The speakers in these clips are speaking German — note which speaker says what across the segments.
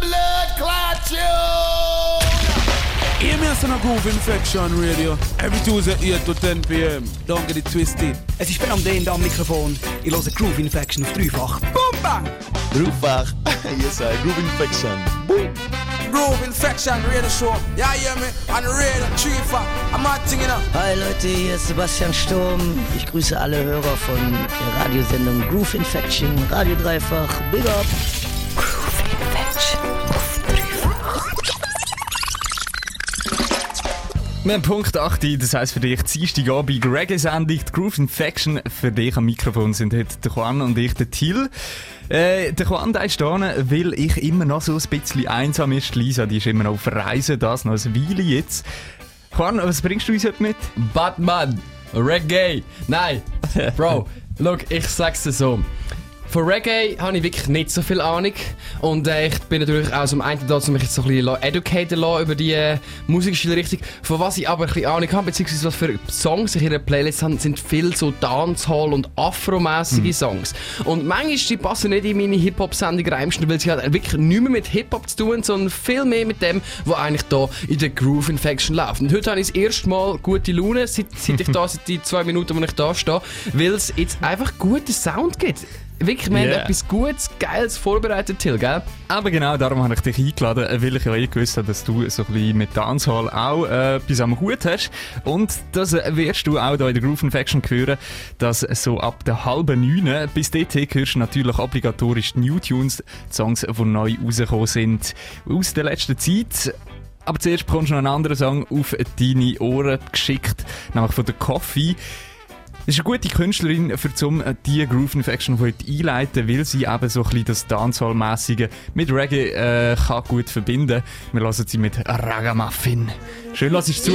Speaker 1: blood clot tune.
Speaker 2: Hear me on a Groove Infection Radio. Every Tuesday 8 to 10 p.m. Don't get it twisted.
Speaker 3: Es ist Ben am D am Mikrofon. Ich höre Groove Infection auf dreifach. Boom, bang!
Speaker 4: Groovefach. yes, sir. Groove Infection. Boom.
Speaker 2: Groove Infection Radio Show. Yeah, hear me? On the radio. I'm not thinking up.
Speaker 5: Hi Leute, hier ist Sebastian Sturm. Ich grüße alle Hörer von der Radiosendung Groove Infection, Radio Dreifach. Big up!
Speaker 6: Wir haben Punkt 8, das heisst für dich Dienstagabend Reggae-Sendung, die Groove Infection. Für dich am Mikrofon sind heute der Juan und ich, der Till. Äh, der Juan, der ist da, weil ich immer noch so ein bisschen einsam ist. Lisa, die ist immer noch auf Reisen, das noch ein Weile jetzt. Juan, was bringst du uns heute mit?
Speaker 7: Batman, Reggae. Nein, Bro, look, ich sag's dir so. Von Reggae habe ich wirklich nicht so viel Ahnung. Und äh, ich bin natürlich auch zum einen da, um mich jetzt so ein bisschen educaten lassen über die äh, Musikstilrichtung. Von was ich aber ein bisschen Ahnung habe, beziehungsweise was für Songs ich in der Playlist habe, sind viel so Dancehall- und Afro-mäßige
Speaker 6: Hm.
Speaker 7: Songs. Und manchmal die passen nicht in meine Hip-Hop-Sendung rein, weil sie halt wirklich nicht mehr mit Hip-Hop zu tun haben, sondern viel mehr mit dem, was eigentlich da in der Groove Infection läuft. Und heute habe ich das erste Mal gute Laune, seit, seit ich da, seit die zwei Minuten, wo ich da stehe, weil es jetzt einfach guten Sound gibt. Wirklich, wir
Speaker 6: Yeah.
Speaker 7: haben etwas Gutes, Geiles vorbereitet, Till, gell?
Speaker 6: Aber genau darum habe ich dich eingeladen, äh, weil ich ja eh gewusst habe, dass du so ein bisschen mit Dancehall auch äh, etwas am Hut hast. Und das äh, wirst du auch hier in der Groove Infection hören, dass so ab der halben neun bis dorthin hörst du natürlich obligatorisch die New Tunes, die Songs, die neu rausgekommen sind aus der letzten Zeit. Aber zuerst bekommst du noch einen anderen Song auf deine Ohren geschickt, nämlich von der Coffee. Es ist eine gute Künstlerin, für zum äh, die Groove Infection heute einleiten, weil sie eben so ein das Dancehall-mäßige mit Reggae äh, kann gut verbinden. Wir lassen sie mit Ragamuffin. Schön, lass ich zu.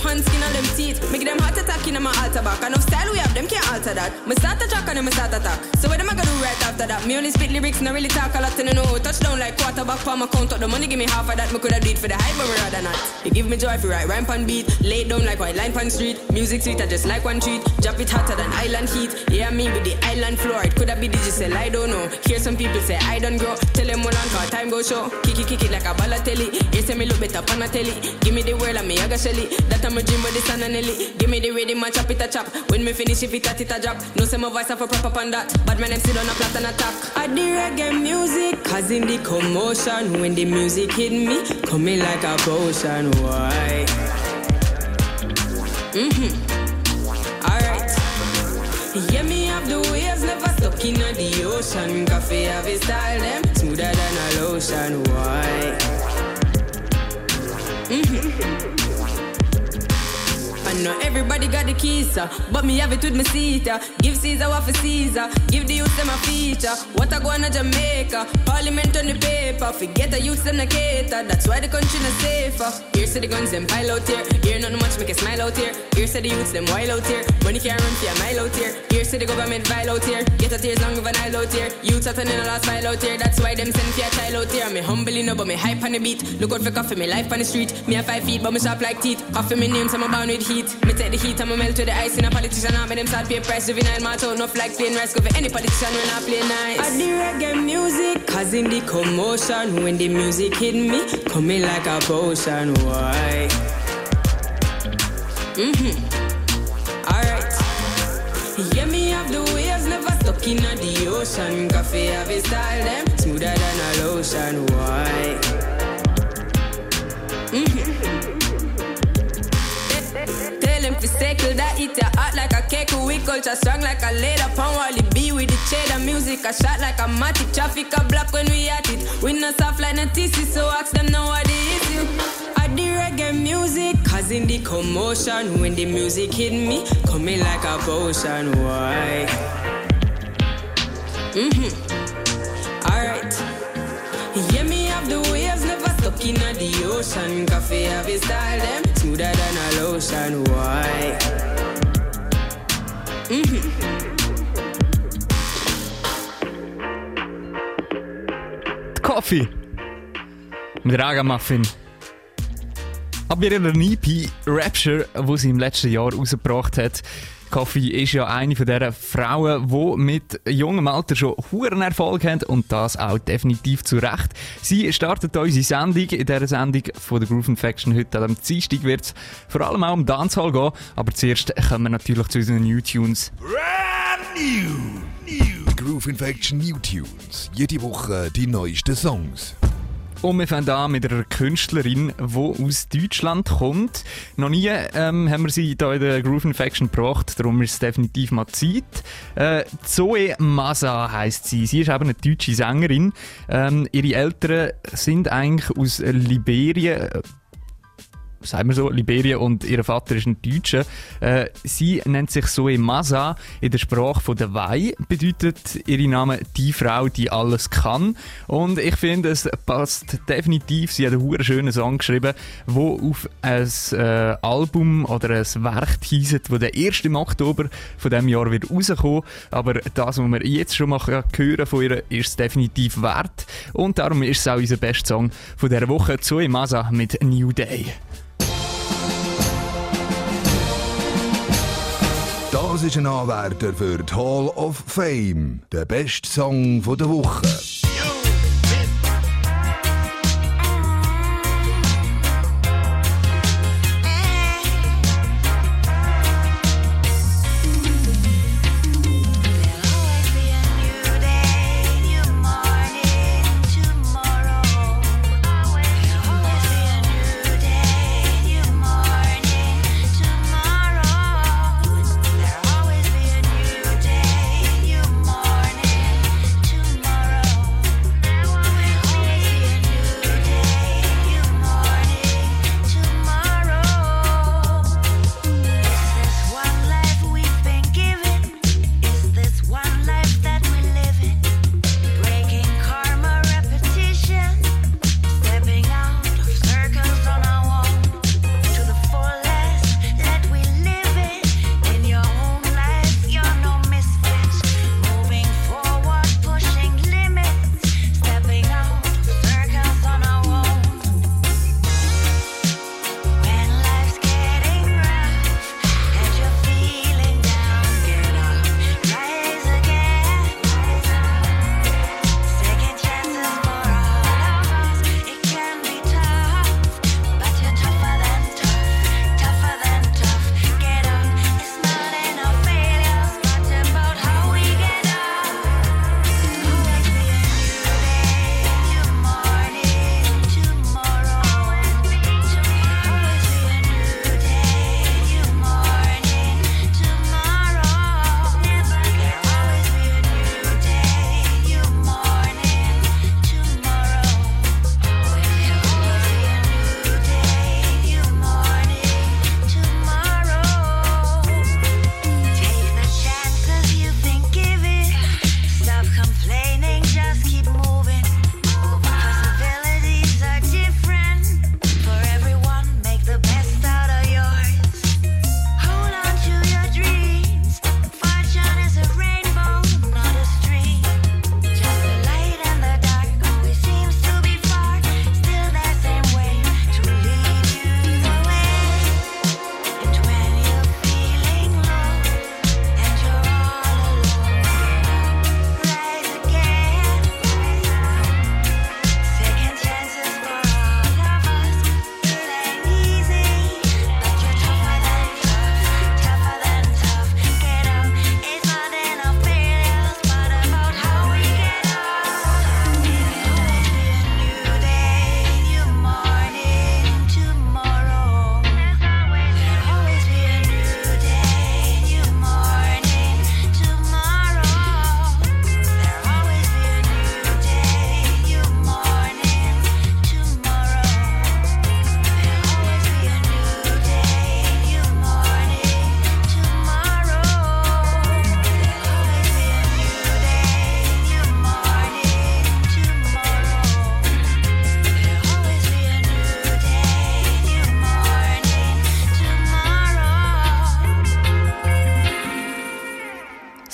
Speaker 8: Hunt skin a them Make them heart attack in my altar back. Enough style we have, them can't alter that. Me start a track and them start attack. So what am I gonna do right after that? Me only spit lyrics, not really talk a lot and I know. Touchdown like quarterback for my count up the money. Give me half of that. Me coulda do it for the hype, but me rather not. You give me joy if you write rhyme pan beat. Lay down like white line pan street. Music sweet, I just like one treat. Drop it hotter than island heat. Yeah, me with the island floor. It coulda be digital, I don't know. Hear some people say I don't grow. Tell them hold on, cause time go show. Kick it, kick it like a ballatelli. You say me look better pan a telly. Give me the world and me I got shelly. That I'm a dream with the sun and Nelly. Give me the rhythm and chop it a chop. When me finish if it a it a drop. No say my voice have a prop up on that. But man, them sit on a plat and attack. I the reggae music, causing the commotion. When the music hit me, coming like a potion. Why? Mhm. Alright. Yeah, me have the waves, never stuck in the ocean. Coffee have a style, them smoother than a lotion. Why? Know everybody got the keys, uh, but me have it with me seat. Uh. Give Caesar what for Caesar, give the youth them a feature. What I go on to Jamaica, Parliament on the paper. Forget the youth them a cater, that's why the country not safer. Here say the guns them pile out here, here nothing much make a smile out here. Here say the youths them wild out here, money can't run for a mile out here. Here say the government vile out here, get a tears long of an aisle out here. Youths are turning a last mile out here, that's why them send for a child out here. Me humbly no, but me hype on the beat. Look out for coffee, me life on the street. Me have five feet, but me sharp like teeth. Coffee me name, so I'm bound with heat. Me take the heat, I'm a melt with the ice in a politician. I'm them start pay price. Juvenile match out, enough like plain rice. Go for any politician when I play nice. I the reggae music, causing the commotion. When the music hit me, coming like a potion. Why? Mhm. Alright. Yeah, me have the waves, never stuck in the ocean. Coffee have a style, them smoother than a lotion. Why? Tell them to circle that eat your heart like a cake We culture strong like a leather Pound Wally B with the cheddar music A shot like a matic Traffic a block when we at it. We not soft like no TC So ask them now what the issue. I the reggae music Causing the commotion When the music hit me Coming like a potion Why? Mhm Alright. Yeah, me Rock in the ocean, coffee have his style, them smoother than a lotion. Why? Mm -hmm.
Speaker 6: Coffee mit Ragamuffin. Ab ihrer EP Rapture, wo sie im letzten Jahr rausgebracht hat, Coffee ist ja eine von dieser Frauen, die mit jungem Alter schon hohen Erfolg haben und das auch definitiv zu Recht. Sie startet unsere Sendung. In dieser Sendung von der Groove Infection heute am Dienstag wird es vor allem auch um Dancehall gehen. Aber zuerst kommen wir natürlich zu unseren New Tunes.
Speaker 1: Brand new, new Groove Infection New Tunes. Jede Woche die neuesten Songs.
Speaker 6: Und wir fangen an mit einer Künstlerin, die aus Deutschland kommt. Noch nie ähm, haben wir sie hier in der Groove Infection gebracht, darum ist es definitiv mal Zeit. Äh, Zoe Masa heisst sie. Sie ist eben eine deutsche Sängerin. Ähm, ihre Eltern sind eigentlich aus Liberien sagen wir so, Liberien und ihr Vater ist ein Deutscher. Äh, sie nennt sich Zoe Masa in der Sprache von der Wei, bedeutet ihre Name die Frau, die alles kann. Und ich finde, es passt definitiv. Sie hat einen schönen Song geschrieben, wo auf ein äh, Album oder ein Werk hieset, wo der 1. Oktober von dem Jahr wird rauskommen. Aber das, was wir jetzt schon mal hören von ihr, ist es definitiv wert. Und darum ist es auch unser bester Song von dieser Woche, Zoe Masa mit New Day.
Speaker 1: Das ist ein Anwärter für die Hall of Fame. Der beste Song der Woche.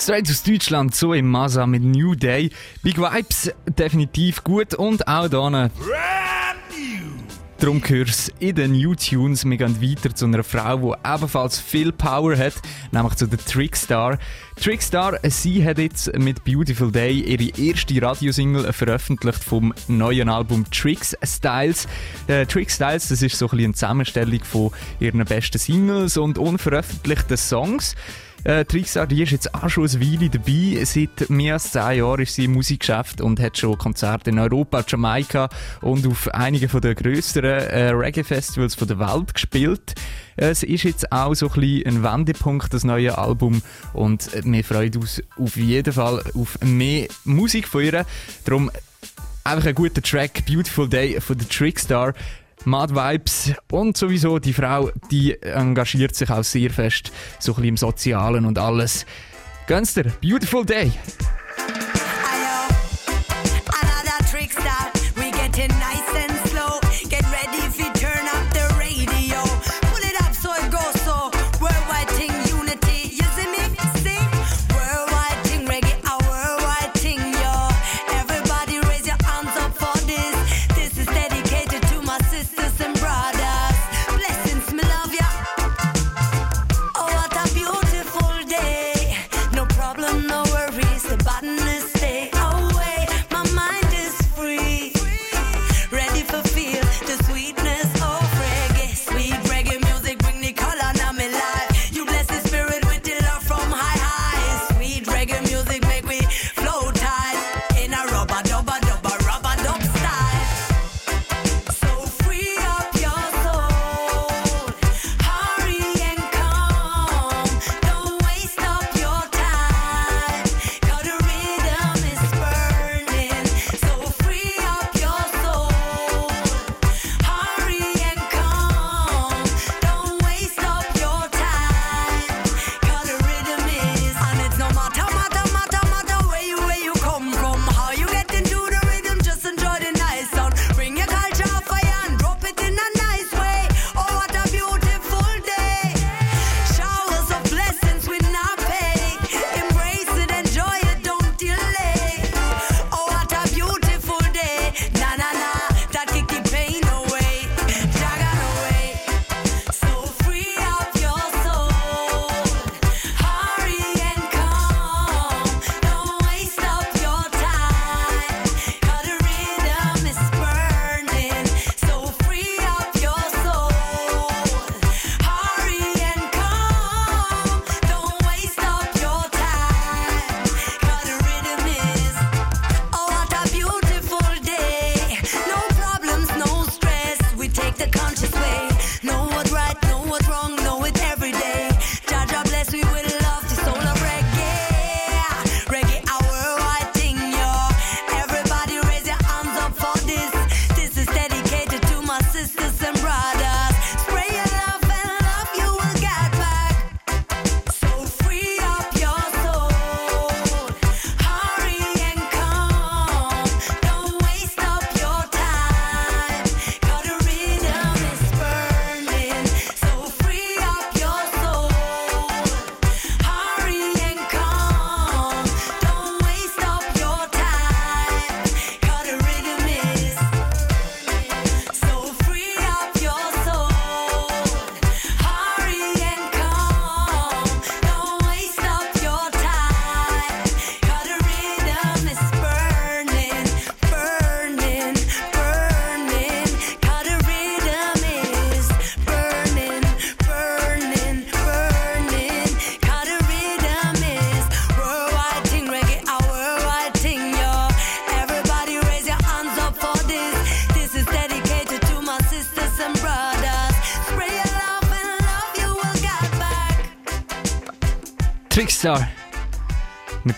Speaker 6: Straight aus Deutschland so im Masa mit New Day. Big Vibes definitiv gut und auch hier. Darum gehörst in den New Tunes. Wir gehen weiter zu einer Frau, die ebenfalls viel Power hat, nämlich zu der Trickstar. Trickstar, sie hat jetzt mit Beautiful Day ihre erste Radiosingle veröffentlicht vom neuen Album Tricks Styles. Äh, Tricks Styles, das ist so ein bisschen eine Zusammenstellung von ihren besten Singles und unveröffentlichten Songs. Äh, Trixar, die ist jetzt auch schon ein Weile dabei. Seit mehr als zehn Jahren ist sie im Musikgeschäft und hat schon Konzerte in Europa, Jamaika und auf einigen der grösseren äh, Reggae-Festivals der Welt gespielt. Äh, es ist jetzt auch so ein, bisschen ein Wendepunkt, das neue Album. Und äh, wir freuen uns auf jeden Fall auf mehr Musik von ihr. Darum einfach ein guter Track, Beautiful Day von The Trickstar. Mad Vibes und sowieso die Frau, die engagiert sich auch sehr fest, so ein bisschen im Sozialen und alles. Gönn's dir, beautiful day!
Speaker 9: I another trickster.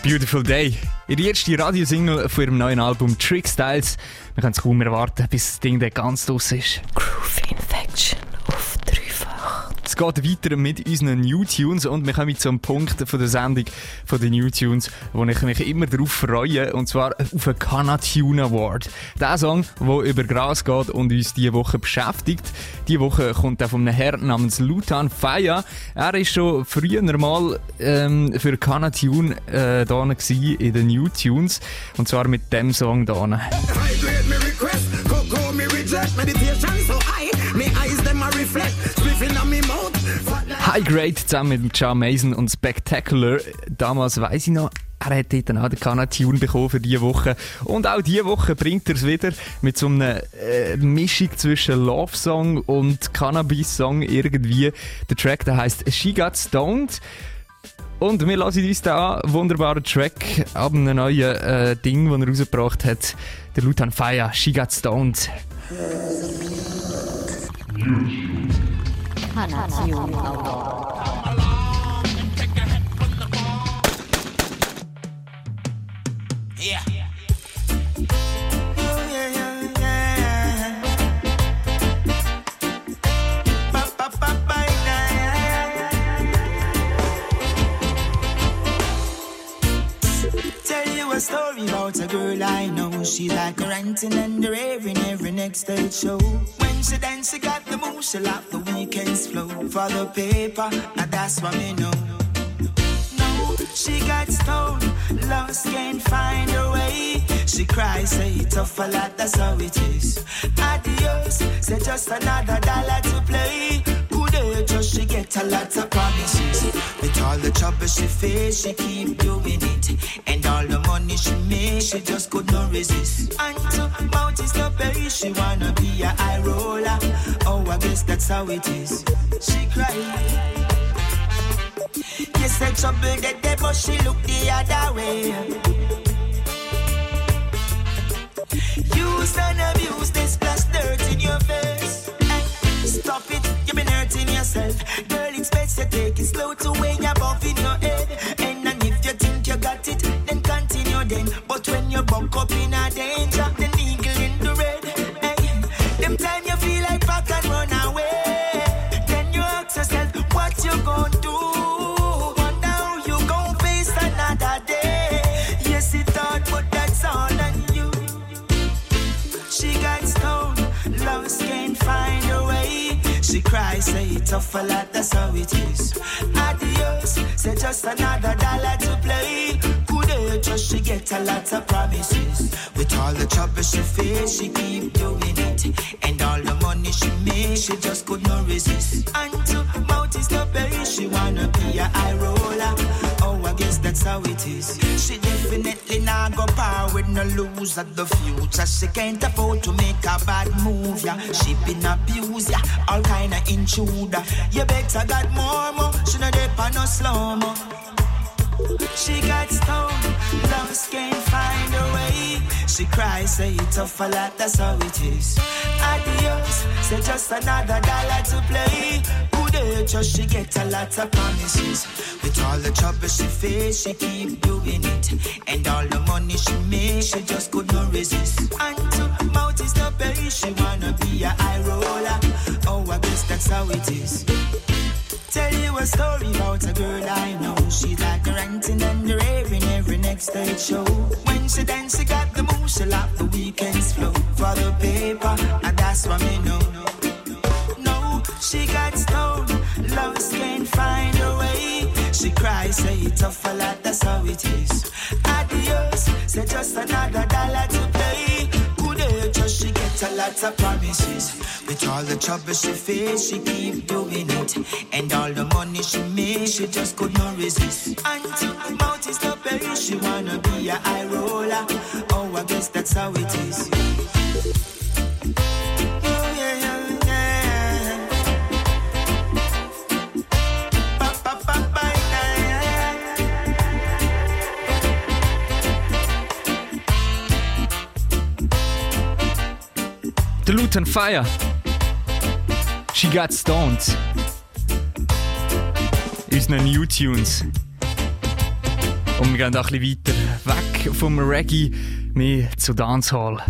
Speaker 9: Beautiful Day.
Speaker 6: Ihr erste Radiosingle von ihrem neuen Album Trick Styles. Wir können es kaum erwarten, bis das Ding dann ganz draus ist geht weiter mit unseren New Tunes und wir kommen zum Punkt von der Sendung von den New Tunes, wo ich mich immer darauf freue, und zwar auf einen Kana Tune Award. Der Song, der über Gras geht und uns diese Woche beschäftigt. Diese Woche kommt er von einem Herrn namens Lutan Faya. Er ist schon früher mal ähm, für Kana Tune äh, da in den New Tunes und zwar mit dem Song da.
Speaker 10: High grade me reject, meditation so high, me eyes them a reflect, spliffing on me mouth.
Speaker 6: High Grade zusammen mit John Mason und Spectacular. Damals weiss ich noch, er hat dort auch den Kana-Tune bekommen für diese Woche. Und auch diese Woche bringt er es wieder mit so einer äh, Mischung zwischen Love-Song und Cannabis-Song irgendwie. Der Track, der heisst She Got Stoned. Und wir lassen uns da an, wunderbarer Track ab einem neuen äh, Ding, das er rausgebracht hat. Der Lutan Faya, She Got Stoned.
Speaker 10: Yeah. A story about a girl I know. She like a ranting and raving every next stage show. When she dance, she got the move. She like the weekends flow for the paper, and that's what me know. No, she got stoned, lost, can't find her way. She cries, say tough a lot, that's how it is. Adios, say just another dollar to play. Just she get a lot of promises. With all the trouble she face, she keep doing it. And all the money she make, she just could not resist. And to mountains to pay, she wanna be a high roller. Oh, I guess that's how it is. She cried. You said trouble that day, but she look the other way. Use and abuse, they splash dirt in your face. Yourself. Girl, it's best you take it slow to way above in your head. And then if you think you got it, then continue then. But when you buck up in a danger, cries, say it tough a lot, that's how it is. Adios, say just another dollar to play. Could just she get a lot of promises. With all the trouble she face, she keep doing it. And all the money she make, she just could not resist. And to mountains to pay, she wanna be a high roller. That's how it is. She definitely not go par with no lose at the future. She can't afford to make a bad move, yeah. She been abused, yeah. All kind of intruder. You better got more, more. She no dep on no slow mo. She got stoned, lost, can't find a way. She cries, say it tough a lot, that's how it is. Adios, say just another dollar to play. Just she get a lot of promises. With all the trouble she face, she keep doing it. And all the money she make, she just could not resist. And to mouth is no pay, she wanna be a high roller. Oh, I guess that's how it is. Tell you a story about a girl I know. She like ranting and raving every next stage show. When she dance, she got the move. She like the weekends flow for the paper, and that's what me know. Cries, say it tough a lot, that's how it is. Adios, say just another dollar to. Good day, just she get a lot of promises. With all the trouble she face, she keep doing it. And all the money she make, she just could not resist. Until mountains to pay, she wanna be a high roller. Oh, I guess that's how it is.
Speaker 6: Der Luton Fire. She Got Stoned. Unsere New Tunes. Und wir gehen auch ein bisschen weiter weg vom Reggae, mehr zu Dancehall.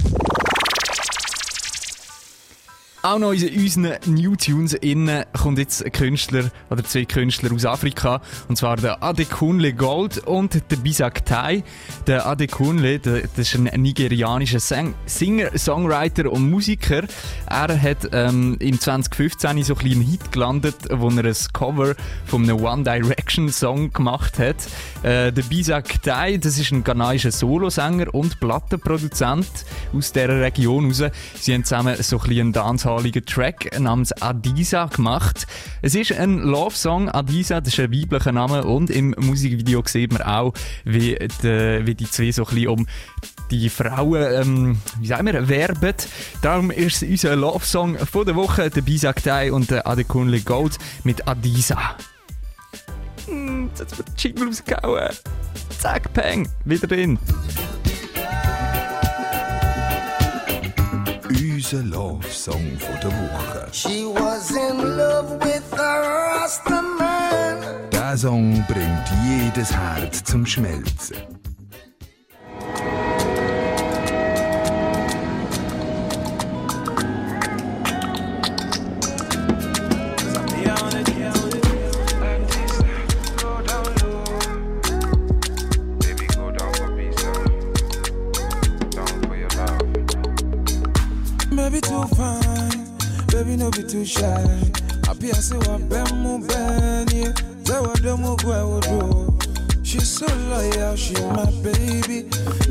Speaker 6: Auch noch in unseren New Tunes innen kommt jetzt ein Künstler oder zwei Künstler aus Afrika. Und zwar der Adekunle Gold und der Bisak Tai. Der Adekunle, der, das ist ein nigerianischer Sang Singer, Songwriter und Musiker. Er hat ähm, im 2015 so ein einen Hit gelandet, wo er ein Cover von einem One Direction Song gemacht hat. Äh, der Bisak Tai, das ist ein ghanaischer Solosänger und Plattenproduzent aus dieser Region raus. Sie haben zusammen so ein einen dancehalligen Track namens Adisa gemacht. Es ist ein Love-Song. Adisa, das ist ein weiblicher Name und im Musikvideo sieht man auch, wie die, wie die zwei so ein bisschen um die Frauen, ähm, wie sagen wir, werben. Darum ist unser Love-Song von der Woche der Bisak Tai und der Adekunle Gold mit Adisa. Hm, jetzt wird der Jingle rausgehauen. Zack, Peng, wieder drin.
Speaker 1: Unser Love-Song von der Woche.
Speaker 11: She was in love with a Rasta man.
Speaker 1: Der Song bringt jedes Herz zum Schmelzen.
Speaker 2: Baby too fine, baby no be too shy. Happy I say what ben mu ben yeah. Say what mu go I do. She's so loyal, she my baby.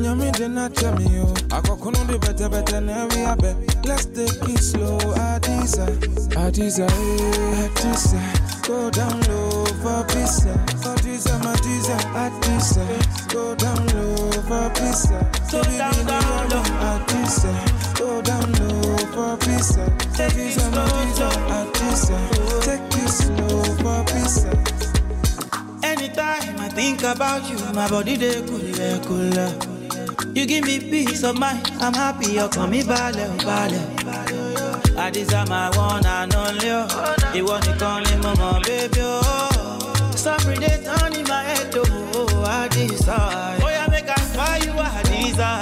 Speaker 2: Nyami de na tell me yo. Akokono de better better na we abe. Let's take it slow, Adisa, Adisa, eh, Adisa. Go down low for pizza, visa, my visa. Go down low for pizza. So down, down low, Adisa. Go down low for pizza. Take visa, my Adisa. Take this slow for pizza.
Speaker 12: Anytime I think about you, my body they cooler, cooler. You give me peace of mind, I'm happy You call me Bale oh, Bale. I desire my one and only. You want to call me mama, baby. Oh. Suffering dey turn in my head, oh, Adisa. Oh yeah, make I fly you, Adisa.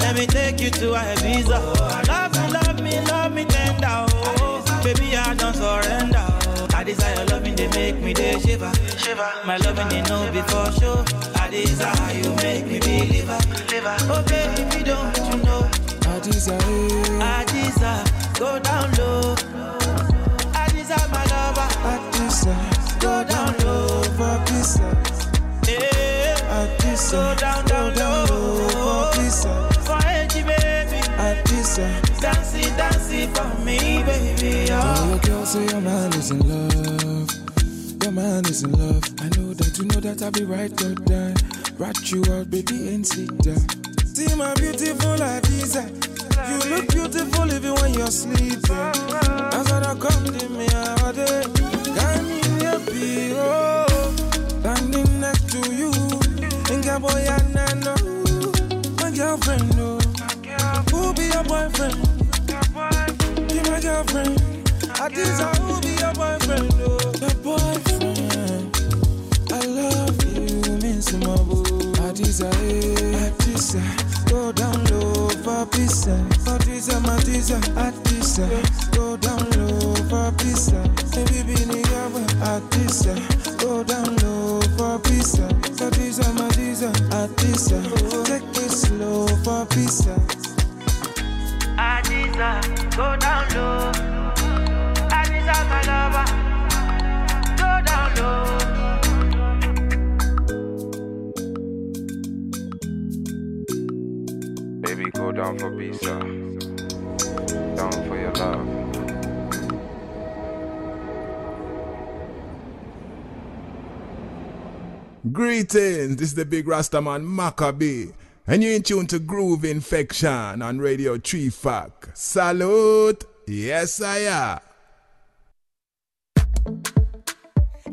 Speaker 12: Let me take you to Ibiza. Love me, love me, love me tender, oh. Baby, I don't surrender. Oh. Adisa, your loving they make me dey shiver, shiver. My loving they know before show. Adisa, you it, for me, baby.
Speaker 2: Oh.
Speaker 12: oh.
Speaker 2: your girl say your man is in love. Your man is in love. I know that you know that I'll be right good down. Rat you out, baby, and sit down. See my beautiful Adisa. You look beautiful even when you're sleeping. That's what I come to me all day. Got me happy, oh. Standing next to you. Girl, boy, I know. My girlfriend, no. Who be your boyfriend? girlfriend. I desire to be your boyfriend. Oh, your boyfriend. I love you, means my boo. I desire, I. Go down low for peace. I desire, my desire, I. Go down low for peace. Baby, be near I desire. Go down low for peace. I desire, my desire, I. Take it slow for peace.
Speaker 12: Adisa, go down low. Adisa, my lover. Go down low.
Speaker 13: Baby, go down for pizza. Down for your love.
Speaker 14: Greetings, this is the big Rastaman Maccabee, and you're in tune to Groove Infection on Radio Tree Fac. Salute! Yes, I am.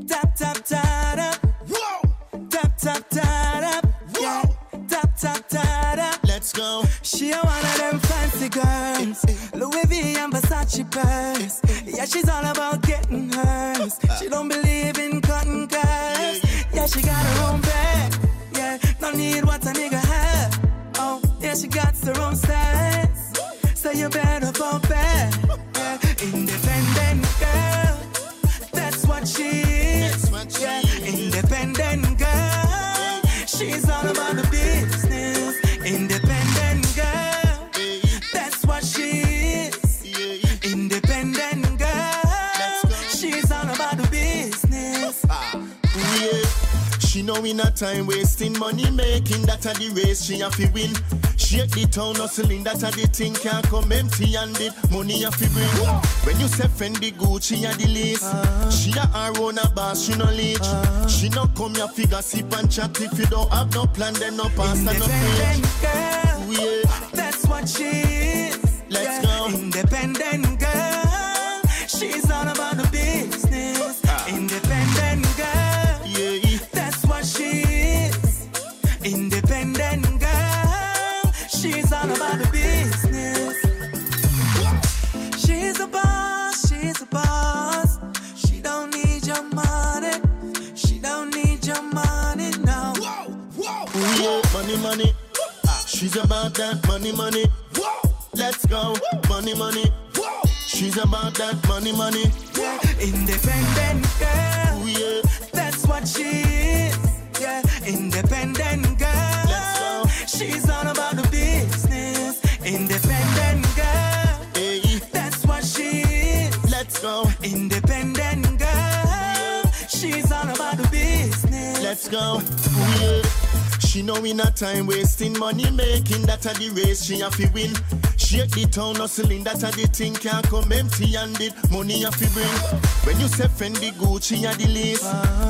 Speaker 11: Tap tap tap up. Tap tap tap up. Yeah. Tap tap tap up. Let's go. She a one of them fancy girls. Louis V and Versace purse. Yeah, she's all about getting hers. Uh-huh. She don't believe in cutting curls. Yeah, she got her own bed. No need what a nigga have. Oh, yeah, she got the wrong sense. So you better fall back. Yeah.
Speaker 15: Independent girl, that's what she is. Yeah, independent girl, she's all about the know in a time wasting money making that a the race she have to win. Shake the town hustling that a the thing can't come empty handed. Money have to bring. When you say Fendi Gucci a the lace, she a her own a boss, she no leech. She no come here figure sip and chat if you don't have no plan then no pass and no
Speaker 16: Independent girl,
Speaker 15: Yeah.
Speaker 16: that's what she is.
Speaker 15: Let's
Speaker 16: Yeah,
Speaker 15: go.
Speaker 16: Independent girl, she's all money, money.
Speaker 15: Ah, she's about that money, money. Let's go, money, money. She's about that money, money.
Speaker 16: Yeah, independent girl.
Speaker 15: Ooh, yeah.
Speaker 16: That's what she is. Yeah, independent girl.
Speaker 15: Let's go.
Speaker 16: She's all about the business. Independent girl.
Speaker 15: Hey,
Speaker 16: That's what she is.
Speaker 15: let's go.
Speaker 16: Independent girl. She's all about the business.
Speaker 15: Let's go. She know in a time wasting money making that a the race she have to win. Shake the town hustling that a the thing can't come empty handed. Money have to bring. When you say Fendi Gucci a the lace,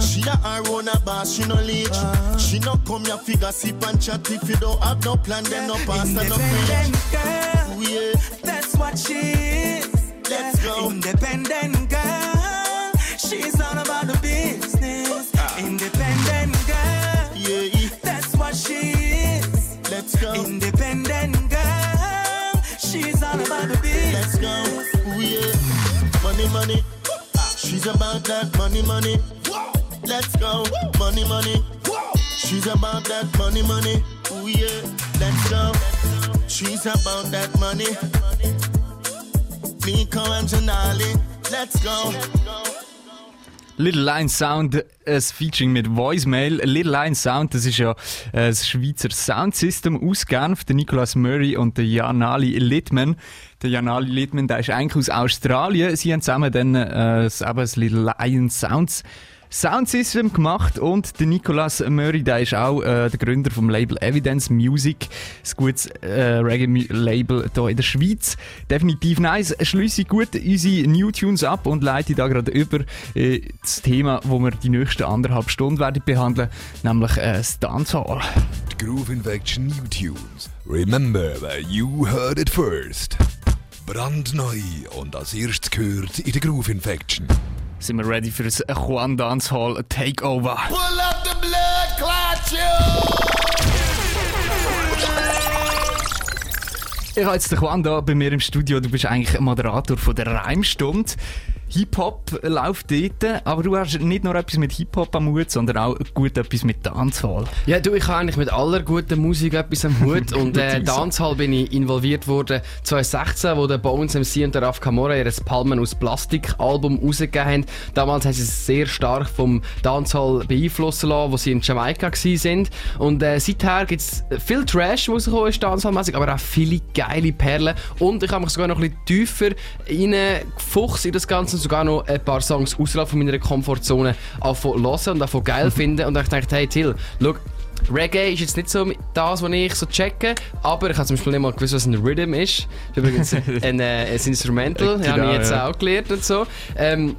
Speaker 15: she a her own a boss, she no leech. She no come here figure sip and chat if you don't have no plan then no pass and no
Speaker 16: Independent
Speaker 15: preach.
Speaker 16: girl.
Speaker 15: Yeah.
Speaker 16: That's what she is.
Speaker 15: Let's go.
Speaker 16: Independent
Speaker 15: go.
Speaker 16: Independent girl. She's all about the
Speaker 15: Let's go. Ooh, yeah. Money, money. She's about that money, money. Let's go. Money, money. She's about that money, money. Ooh, yeah. Let's go. She's about that money. Nico and Janali. Let's go.
Speaker 6: Little Line Sound, ein Featuring mit Voicemail. Little Line Sound, das ist ja äh, das Schweizer Soundsystem aus Genf, der Nicolas Murray und der Janali Littman. Der Janali Littman, der ist eigentlich aus Australien. Sie haben zusammen dann äh, das, eben das Little Lion Sounds Soundsystem gemacht und der Nicolas Murray, der ist auch äh, der Gründer vom Label Evidence Music, ein gutes äh, Reggae-Label hier in der Schweiz. Definitiv nice. Schließe gut unsere New Tunes ab und leite da gerade über äh, das Thema, wo wir die nächsten anderthalb Stunden werden behandeln, nämlich äh, das Dancehall.
Speaker 1: Die Groove Infection New Tunes. Remember where you heard it first. Brandneu und als erstes gehört in der Groove Infection.
Speaker 6: Sind wir ready für das Juan Dancehall Takeover?
Speaker 15: Pull up the blood clot, you.
Speaker 6: Ich habe jetzt den Juan da bei mir im Studio. Du bist eigentlich Moderator von der Reimstunde. Hip-Hop läuft dort, aber du hast nicht nur etwas mit Hip-Hop am Hut, sondern auch gut etwas mit Dancehall.
Speaker 7: Ja, du, ich habe eigentlich mit aller guten Musik etwas am Hut und äh,
Speaker 6: Aussage.
Speaker 7: Dancehall bin ich involviert worden 2016, wo der Bones MC und der Raf Camora ihr Palmen aus Plastik Album rausgegeben haben. Damals haben sie es sehr stark vom Dancehall beeinflussen lassen, wo sie in Jamaika sind und äh, seither gibt es viel Trash, was ist, Dancehall-mäßig, aber auch viele geile Perlen und ich habe mich sogar noch ein bisschen tiefer reingefuchst in das Ganze sogar noch ein paar Songs außerhalb von meiner Komfortzone anfangen hören und davon geil finden und dann ich gedacht, hey Till, schau, Reggae ist jetzt nicht so das, was ich so checke, aber ich habe zum Beispiel nicht mal gewusst, was ein Rhythm ist. Das ist übrigens ein, äh, ein Instrumental, das habe ich jetzt
Speaker 6: ja.
Speaker 7: auch gelernt und so. Ähm,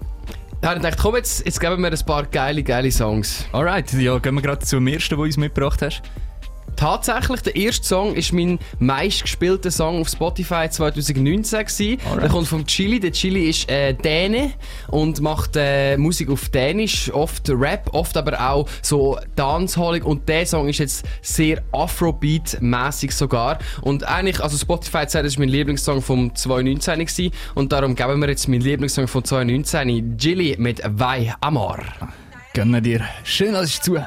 Speaker 7: da habe ich gedacht, komm, jetzt, jetzt geben wir ein paar geile, geile Songs.
Speaker 6: Alright, ja, gehen wir gerade zum ersten, den du uns mitgebracht hast.
Speaker 7: Tatsächlich, der erste Song ist mein meistgespielter Song auf Spotify 2019 gewesen. Der kommt vom Chili. Der Chili ist äh, Däne und macht äh, Musik auf Dänisch, oft Rap, oft aber auch so Dancehallig. Und der Song ist jetzt sehr Afrobeat-mäßig sogar. Und eigentlich, also Spotify sagt, das ist mein Lieblingssong vom 2019 gewesen. Und darum geben wir jetzt meinen Lieblingssong von 2019, Chili mit Vai Amor.
Speaker 6: Gönnen dir. Schön, dass ich zu.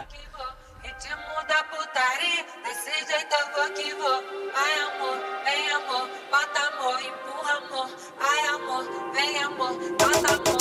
Speaker 17: Eu vou que vou. Vai amor, vem amor, bota amor, empurra amor. Vai amor, vem amor, bota amor,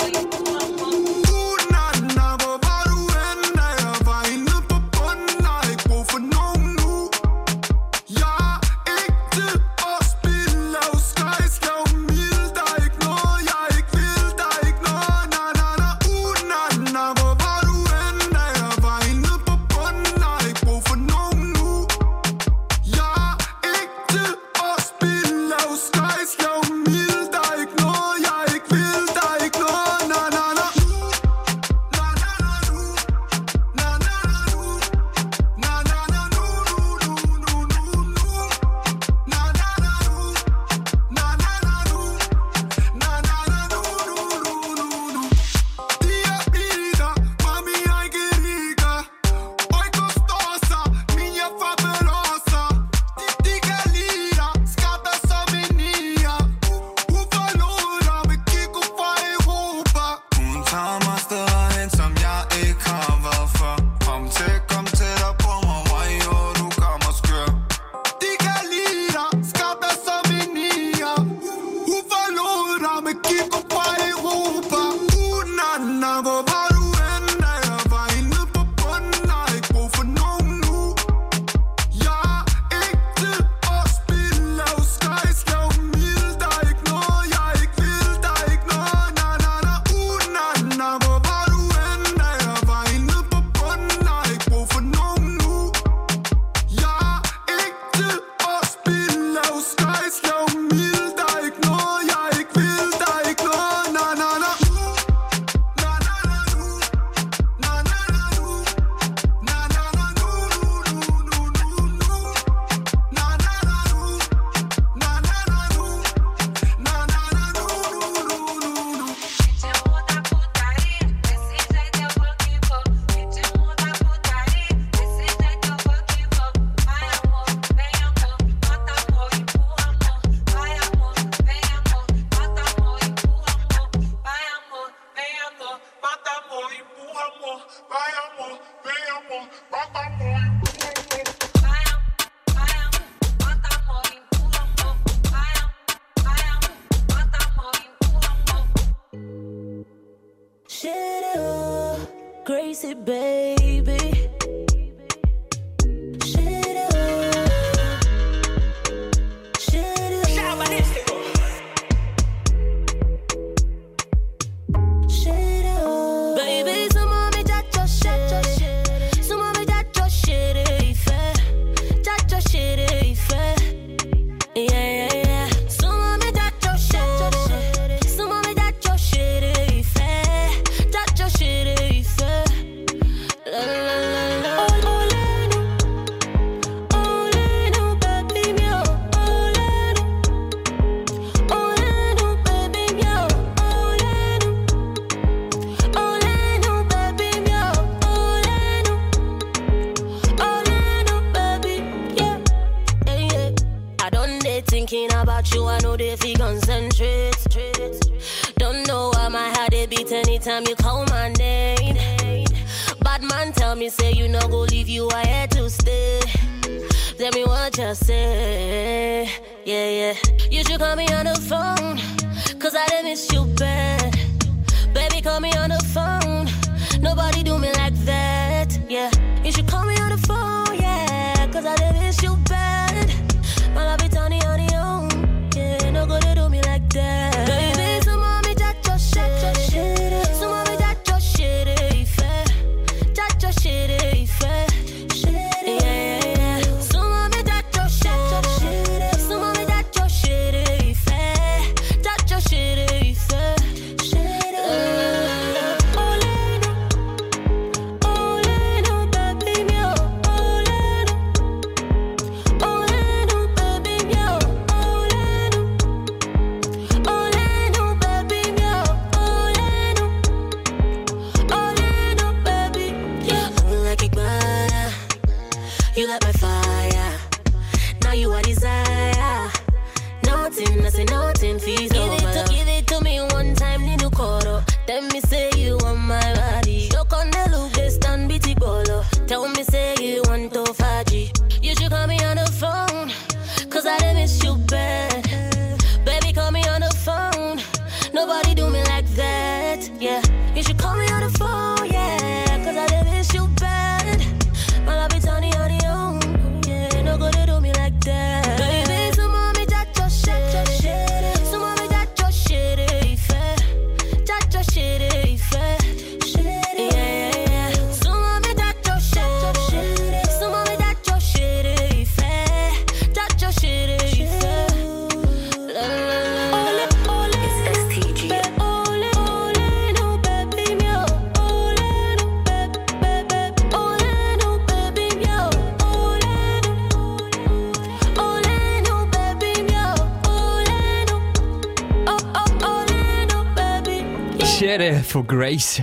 Speaker 6: von Grace.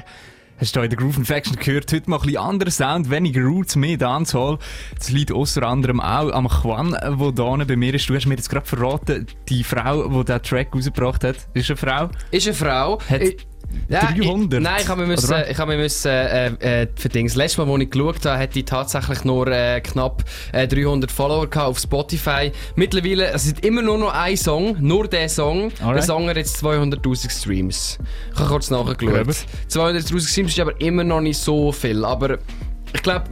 Speaker 6: Hast du in der Groove Infection gehört? Heute mal ein bisschen anderer Sound, weniger Roots, mehr Dancehall. Das liegt unter anderem auch am Juan, der da bei mir ist. Du hast mir jetzt gerade verraten, die Frau, die diesen Track rausgebracht hat, ist eine Frau.
Speaker 7: Ist eine Frau.
Speaker 6: Hat
Speaker 7: Ich- Ja,
Speaker 6: 300.
Speaker 7: Ich, nein, ich habe mir müssen, ich habe mir müssen, äh, äh, für Dings. Letztes Mal, als ich geschaut habe, hat die tatsächlich nur äh, knapp äh, 300 Follower gehabt auf Spotify. Mittlerweile, es ist immer nur noch ein Song, nur der Song. Der
Speaker 6: Alright.
Speaker 7: Song hat jetzt 200'000 Streams. Ich habe kurz nachgeschaut.
Speaker 6: Gut.
Speaker 7: 200'000 Streams ist aber immer noch nicht so viel, aber ich glaube,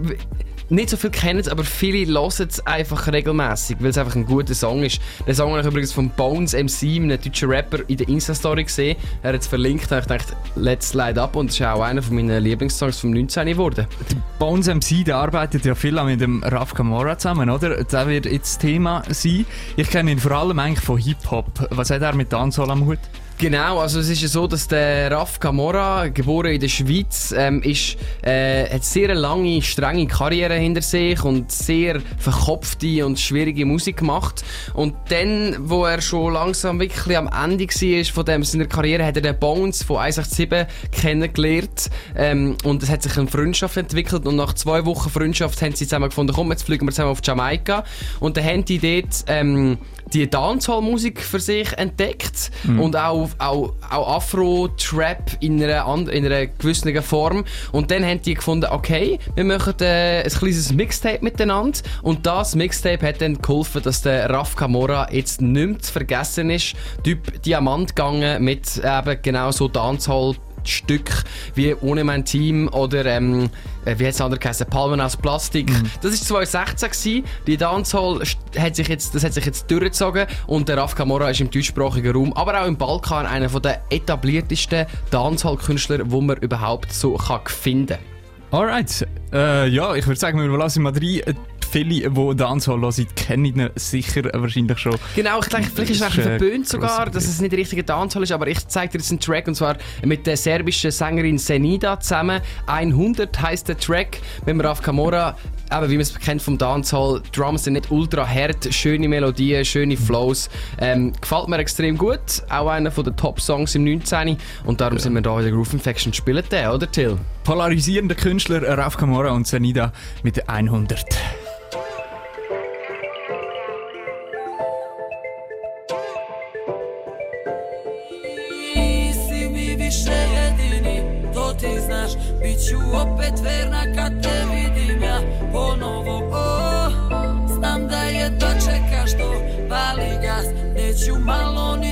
Speaker 7: nicht so viel kennen aber viele hören es einfach regelmäßig, weil es einfach ein guter Song ist. Den Song habe ich übrigens von Bones MC, einem deutschen Rapper, in der Insta-Story gesehen. Er hat es verlinkt und ich dachte, let's slide up und es ist auch einer von meinen Lieblingssongs vom 19. geworden.
Speaker 6: Bones MC, der arbeitet ja viel mit dem Raf Kamora zusammen, oder? Der wird jetzt Thema sein. Ich kenne ihn vor allem eigentlich von Hip-Hop. Was hat er mit Dancehall am Hut?
Speaker 7: Genau, also es ist ja so, dass der Raf Camora, geboren in der Schweiz, ähm, ist, äh, hat sehr eine lange, strenge Karriere hinter sich und sehr verkopfte und schwierige Musik gemacht. Und dann, wo er schon langsam wirklich am Ende war von dem, seiner Karriere, hat er den Bones von 187 kennengelernt ähm, und es hat sich eine Freundschaft entwickelt und nach zwei Wochen Freundschaft haben sie zusammen gefunden, komm, jetzt fliegen wir zusammen auf Jamaika und dann haben die dort ähm, die Dancehall-Musik für sich entdeckt
Speaker 6: Mhm.
Speaker 7: und auch, auch, auch Afro-Trap in einer, in einer gewissen Form. Und dann haben die gefunden, okay, wir machen äh, ein kleines Mixtape miteinander. Und das Mixtape hat dann geholfen, dass der Raf Camora jetzt nicht mehr zu vergessen ist. Typ Diamant gegangen mit eben genau so Dancehall. Stück wie Ohne mein Team oder ähm, äh, wie hat es andere geheißen? Palmen aus Plastik. Das war 2016 gewesen. Die Dancehall hat sich jetzt, das hat sich jetzt durchgezogen und der Raf Camora ist im deutschsprachigen Raum, aber auch im Balkan einer von der etabliertesten Dancehall-Künstler, wo man überhaupt so kann finden
Speaker 6: Alright, äh, ja, ich würde sagen, wir lassen mal rein. Viele, die Dancehall hören, kennen ihn sicher wahrscheinlich schon.
Speaker 7: Genau, ich denke, vielleicht ist es
Speaker 6: Das
Speaker 7: ein bisschen
Speaker 6: äh,
Speaker 7: verböhnt sogar, dass es nicht der richtige Dancehall ist, aber ich zeige dir jetzt einen Track und zwar mit der serbischen Sängerin Senida zusammen. 100 heißt der Track mit Raf Camora. Aber wie man es kennt vom Dancehall, Drums sind nicht ultra hart, schöne Melodien, schöne Flows. Ähm, gefällt mir extrem gut. Auch einer von den Top-Songs im 19. Und darum sind wir da in der Groove Infection. Spielen den, oder Till?
Speaker 6: Polarisierende Künstler Raf Kamora und Senida mit der 100.
Speaker 11: ću opet verna kad te vidim ja ponovo. O, Znam da čekaš to, pali gas Neću malo niti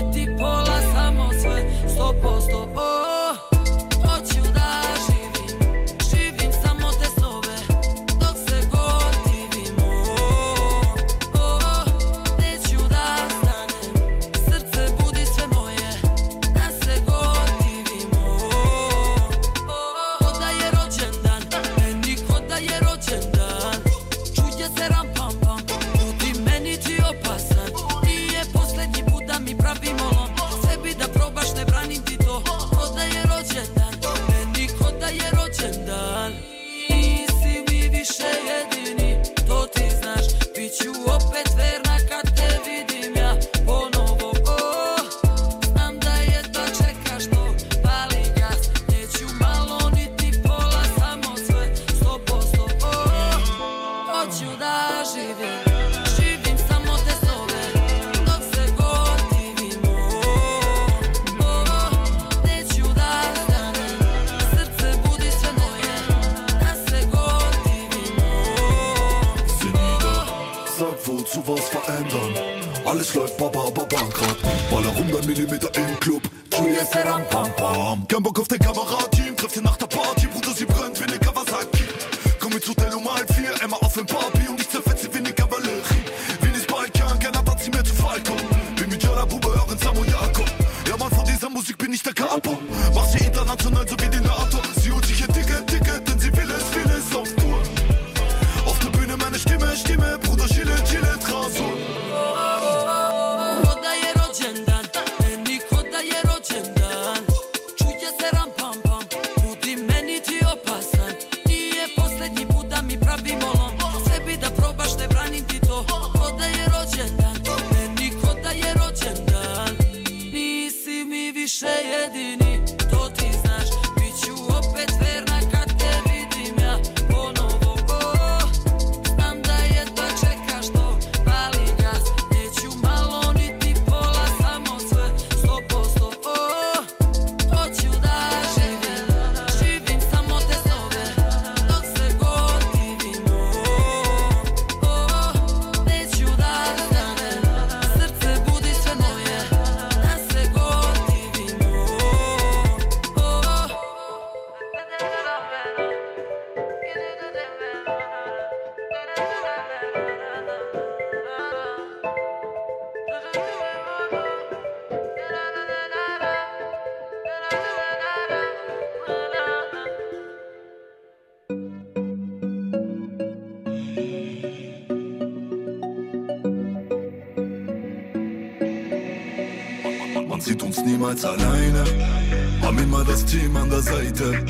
Speaker 18: Baller 100 Millimeter im Club. Ferran, pam, pam. Kein Bock auf den Kamerateam. Treff dir nach der Party, Bruder, niemals alleine. Haben immer das Team an der Seite.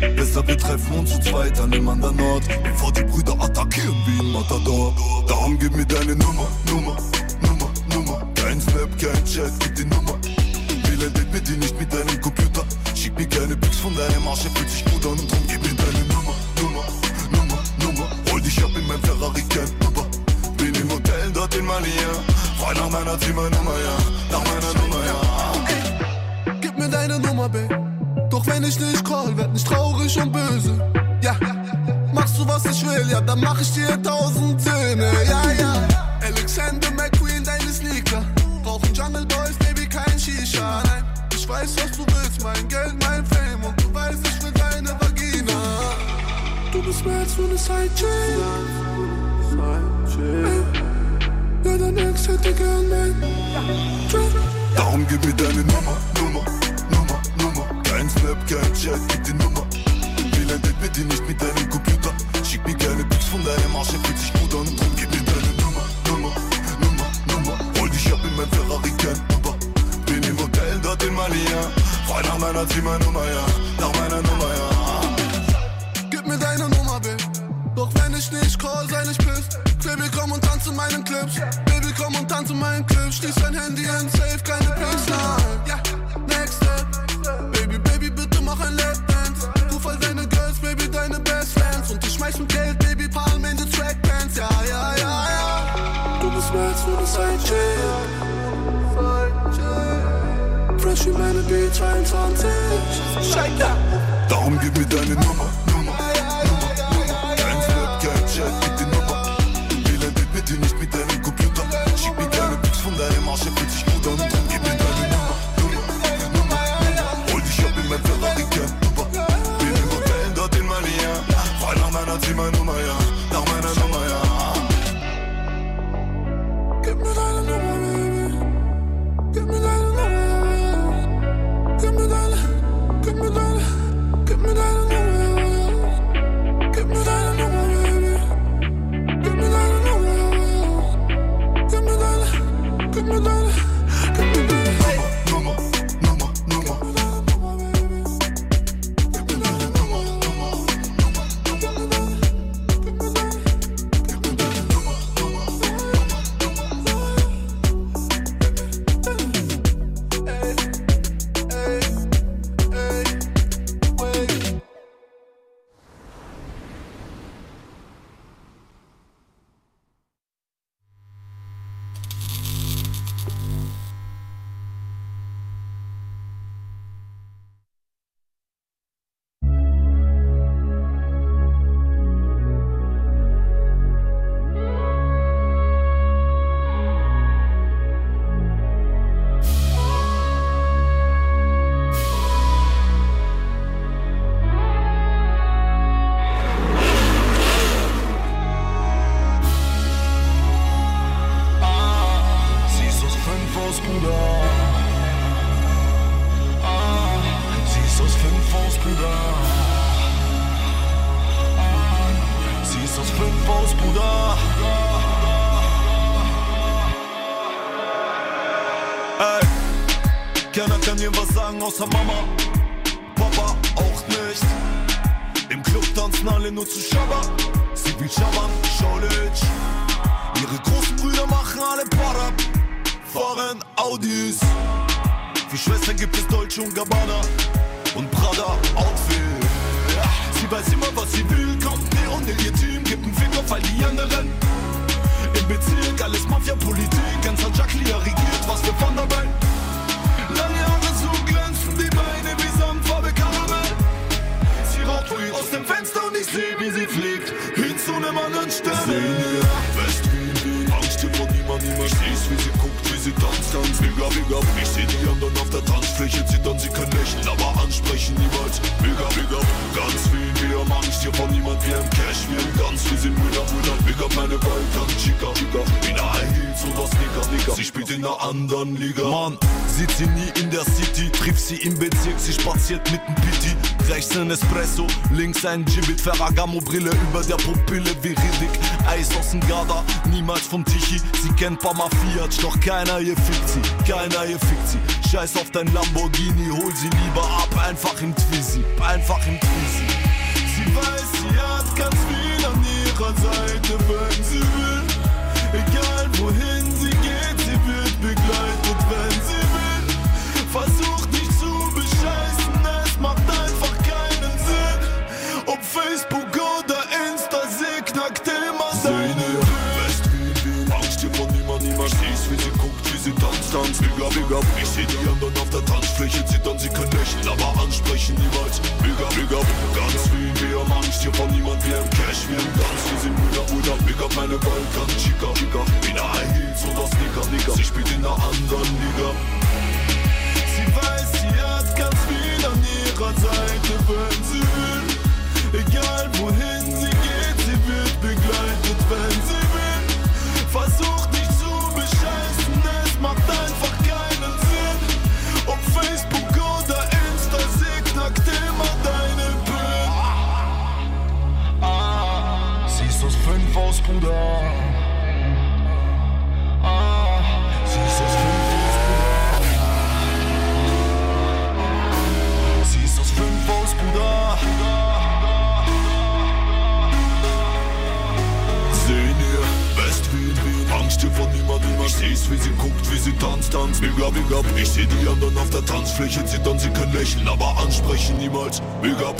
Speaker 18: Deshalb wir treffen uns zu zweit an dem anderen Ort. Bevor die Brüder attackieren wie ein Matador. Darum gib mir deine Nummer, Nummer, Nummer, Nummer. Kein Snap, kein Chat, gib die Nummer. Redet mit dir nicht mit deinem Computer. Schick mir keine Pics von deinem Arsch, er fühlt sich gut an. Drum gib mir deine Nummer, Nummer, Nummer, Nummer. Hol dich ab in mein Ferrari, kein Uber. Bin im Hotel dort in Mania. Frei nach meiner Zimmernummer, ja. Nach meiner Nummer, ja
Speaker 19: keine Nummer, Babe. Doch wenn ich nicht call, werd nicht traurig und böse. Ja, machst du was ich will, ja, dann mach ich dir tausend Zähne. Ja, ja. Alexander McQueen, deine Sneaker. Brauchen Jungle Boys, Baby, kein Shisha. Nein, ich weiß, was du willst, mein Geld, mein Fame. Und du weißt, ich will deine Vagina. Du bist mehr als nur eine Sidechain. Ja, dein Ex hätte gern mein
Speaker 18: Darum gib mir deine ein Gibbet, Ferragamo Brille über der Pupille, Viridik, Eis aus dem Garda, niemals vom Tichi, sie kennt Pama Fiat, doch keiner ihr fickt sie, keiner ihr fickt sie, scheiß auf dein Lamborghini, hol sie lieber ab, einfach im Twizy, einfach im Twizy. Sie weiß, sie hat ganz viel an ihrer Seite, wenn sie big up. Ich seh die anderen auf der Tanzfläche zittern, sie können lächeln, aber ansprechen niemals. Big up, up, ganz wie haben Angst hier von niemand, wir im Cash, wir im Tanz, wir sind Brüder, Brüder. Big up meine Balkan, Chica, Chica, in der High Heels oder Sneaker, Sneaker. Sie spielt in einer anderen Liga. Sie weiß, sie hat ganz viel an ihrer Seite, wenn sie will. Egal wohin seh's, wie sie guckt, wie sie tanzt, tanzt. Big up, big up. Ich seh die anderen auf der Tanzfläche zittern, sie können lächeln, aber ansprechen niemals. Big up.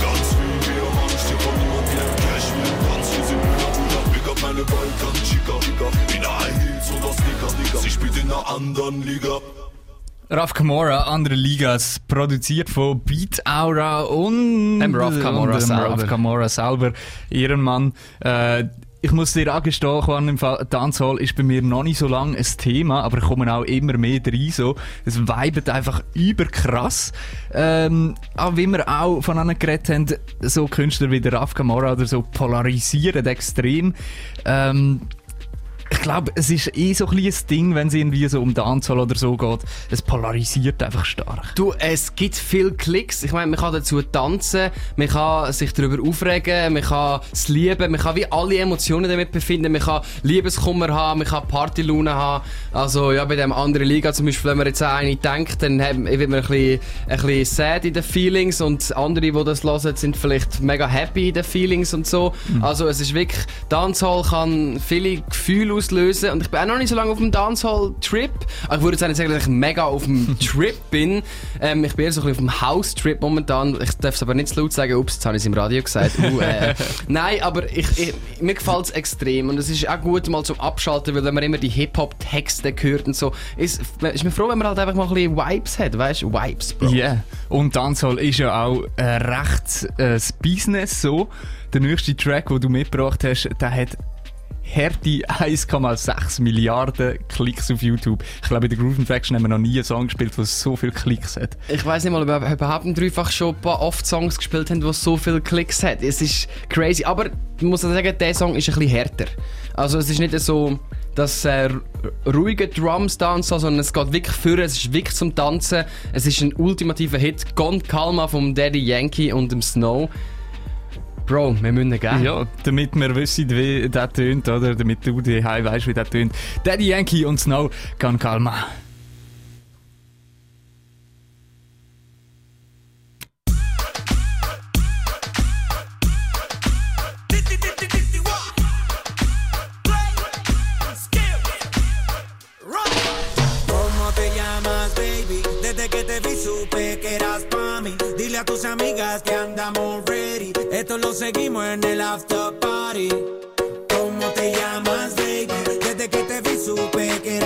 Speaker 18: Ganz wie wir, Angst hier von niemand, wir im Cash, wir im Tanz, wir sind Brüder, Brüder. Big up meine Balkan, Chica, Chica. In der High Heels oder Sneaker, Sneaker. Sie spielt in einer anderen Liga.
Speaker 6: Raf Kamora, andere Ligas, produziert von Beat Aura und
Speaker 7: Dem Raf Kamora
Speaker 6: und dem
Speaker 7: selber.
Speaker 6: Raf Kamora selber, ihren Mann. Äh, ich muss dir angestehen, Juan, im Dancehall ist bei mir noch nicht so lange ein Thema, aber ich komme auch immer mehr rein, so. Es vibet einfach überkrass. Ähm, aber wie wir auch von anderen geredet haben, so Künstler wie der Raf Kamora oder so polarisieren extrem. Ähm, ich glaube, es ist eh so ein kleines Ding, wenn es irgendwie so um Dancehall oder so geht. Es polarisiert einfach stark.
Speaker 7: Du, es gibt viele Klicks. Ich meine, man kann dazu tanzen, man kann sich darüber aufregen, man kann es lieben, man kann wie alle Emotionen damit befinden. Man kann Liebeskummer haben, man kann Partylaune haben. Also ja, bei dem anderen Liga zum Beispiel, wenn man jetzt an eine denkt, dann wird man ein bisschen, ein bisschen sad in den Feelings und andere, die das hören, sind vielleicht mega happy in den Feelings und so. Also es ist wirklich, Dancehall kann viele Gefühle auslösen und ich bin auch noch nicht so lange auf dem Dancehall-Trip. Ich würde jetzt nicht sagen, dass ich mega auf dem Trip bin. Ähm, ich bin eher so ein bisschen auf dem House-Trip momentan. Ich darf es aber nicht zu laut sagen. Ups, jetzt habe ich es im Radio gesagt. Uh, äh. Nein, aber ich, ich, mir gefällt es extrem und es ist auch gut mal zum Abschalten, weil wenn man immer die Hip-Hop-Texte hört und so, ist, ist mir froh, wenn man halt einfach mal ein bisschen Vibes hat, weißt du? Vibes, Bro.
Speaker 6: Ja, yeah. und Dancehall ist ja auch äh, recht äh, das Business so. Der nächste Track, den du mitgebracht hast, der hat Härte 1,6 Milliarden Klicks auf YouTube. Ich glaube, in der Groove Infection haben wir noch nie einen Song gespielt, der so viele Klicks hat.
Speaker 7: Ich weiß nicht mal, ob wir überhaupt dreifach schon ein paar oft Songs gespielt haben, die so viele Klicks hat. Es ist crazy. Aber ich muss sagen, der Song ist ein bisschen härter. Also es ist nicht so das äh, ruhige Drums Dance, sondern es geht wirklich für, es ist wirklich zum Tanzen. Es ist ein ultimativer Hit. Gone Calma vom Daddy Yankee und dem Snow. Bro, wir müssen ihn geben.
Speaker 6: Ja, damit wir wissen, wie der tönt, oder? Damit du die weißt, wie der tönt. Daddy Yankee und Snow, kann Kalma.
Speaker 20: A tus amigas que andamos ready. Esto lo seguimos en el after party. ¿Cómo te llamas, baby? Desde que te vi supe que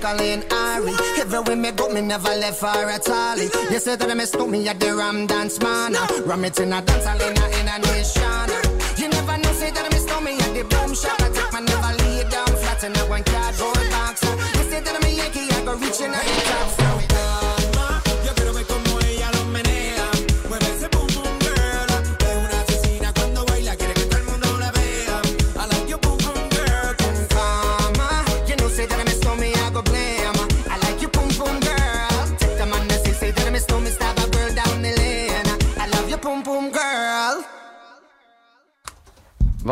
Speaker 21: Jacqueline Ari. Everywhere me go, me never left her at all. You say that I miss me at the Ram Dance Man. Ram it in a dance hall in a, in a. You never know, say that I miss me at the boom shop. I take my never lay down flat in a one cardboard box. You say that I'm a Yankee, I go reaching out the top.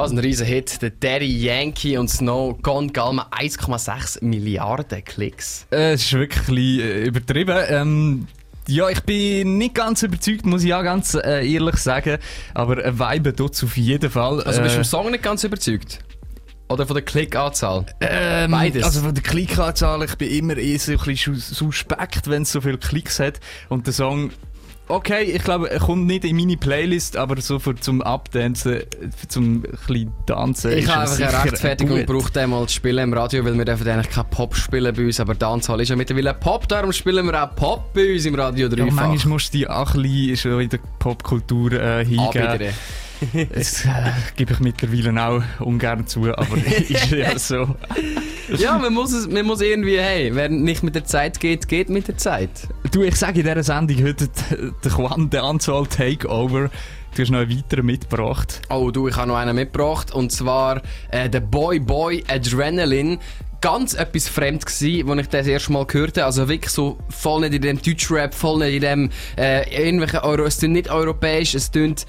Speaker 7: Was ein riesen Hit. Der Daddy Yankee und Snow Gone Galma 1,6 Milliarden Klicks.
Speaker 6: Äh, Es ist wirklich äh, übertrieben. Ähm, ja, ich bin nicht ganz überzeugt, muss ich ja ganz äh, ehrlich sagen. Aber ein Vibe tut es auf jeden Fall.
Speaker 7: Also bist du
Speaker 6: Äh,
Speaker 7: vom Song nicht ganz überzeugt? Oder von der Klickanzahl?
Speaker 6: Ähm,
Speaker 7: Beides.
Speaker 6: Also von der Klickanzahl, ich bin immer eher so ein bisschen sus- suspekt, wenn es so viele Klicks hat. Und der Song, okay, ich glaube, er kommt nicht in meine Playlist, aber so für zum Abdancen, zum ein tanzen.
Speaker 7: Ich habe einfach eine Rechtfertigung gebraucht, einmal zu spielen im Radio, weil wir dürfen eigentlich kein Pop spielen bei uns, aber Dancehall ist ja mittlerweile Pop, darum spielen wir auch Pop bei uns im Radio
Speaker 6: Ja,
Speaker 7: 3
Speaker 6: manchmal musst du dich auch ein bisschen schon in der Popkultur äh, hingeben. Das äh, gebe ich mittlerweile auch ungern zu, aber ist ja so.
Speaker 7: ja, man muss, es, man muss irgendwie, hey, wer nicht mit der Zeit geht, geht mit der Zeit.
Speaker 6: Du, ich sage in dieser Sendung heute der Juan der Anzahl Takeover. Du hast noch einen weiteren mitgebracht.
Speaker 7: Oh, du, ich habe noch einen mitgebracht. Und zwar äh, der Boy Boy Adrenaline. Ganz etwas fremd gsi, als ich das erste Mal gehört habe. Also wirklich so voll nicht in dem Deutschrap, voll nicht in dem äh, irgendwelchen Euro. Es tönt nicht europäisch, es tönt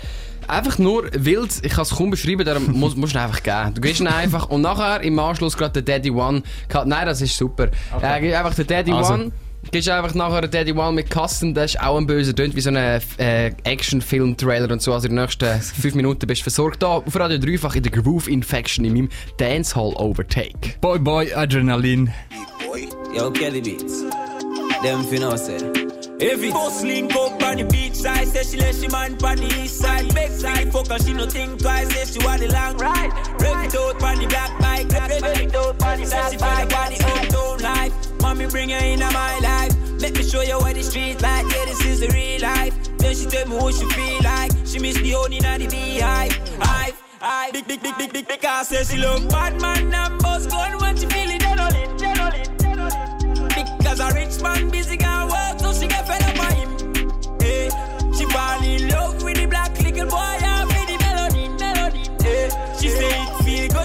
Speaker 7: einfach nur wild. Ich kann es kaum beschreiben, darum musst, musst du einfach geben. Du gehst ihn einfach und nachher im Anschluss gerade der Daddy One. Nein, das ist super. Äh, gib einfach den Daddy
Speaker 6: Also.
Speaker 7: One. Gehst einfach nachher den Daddy One mit Kasten, das ist auch ein böser Tönt, wie so ein äh, Action-Film-Trailer und so. Also in den nächsten 5 Minuten bist du versorgt. Da auf Radio 3 einfach in der Groove Infection in meinem Dancehall Overtake.
Speaker 6: Boy Boy Adrenaline.
Speaker 22: Yo, Kelly Beats. Them finna say.
Speaker 23: If it First link up on the beach side, say she let she man on the east side. Big side fuck her, she no think twice, say she want the long ride. Rev it out on the black bike, rev it out on the Say she feel on the uptown life. Mommy bring her into my life. Let me show you what the street like, yeah this is the real life. Then she tell me what she feel like. She miss the honey and the beehive. Hive, hive. Big, big, big, big, big, because say she love bad man and boss gun when she feel it, adrenaline, adrenaline, adrenaline. Because a rich man busy got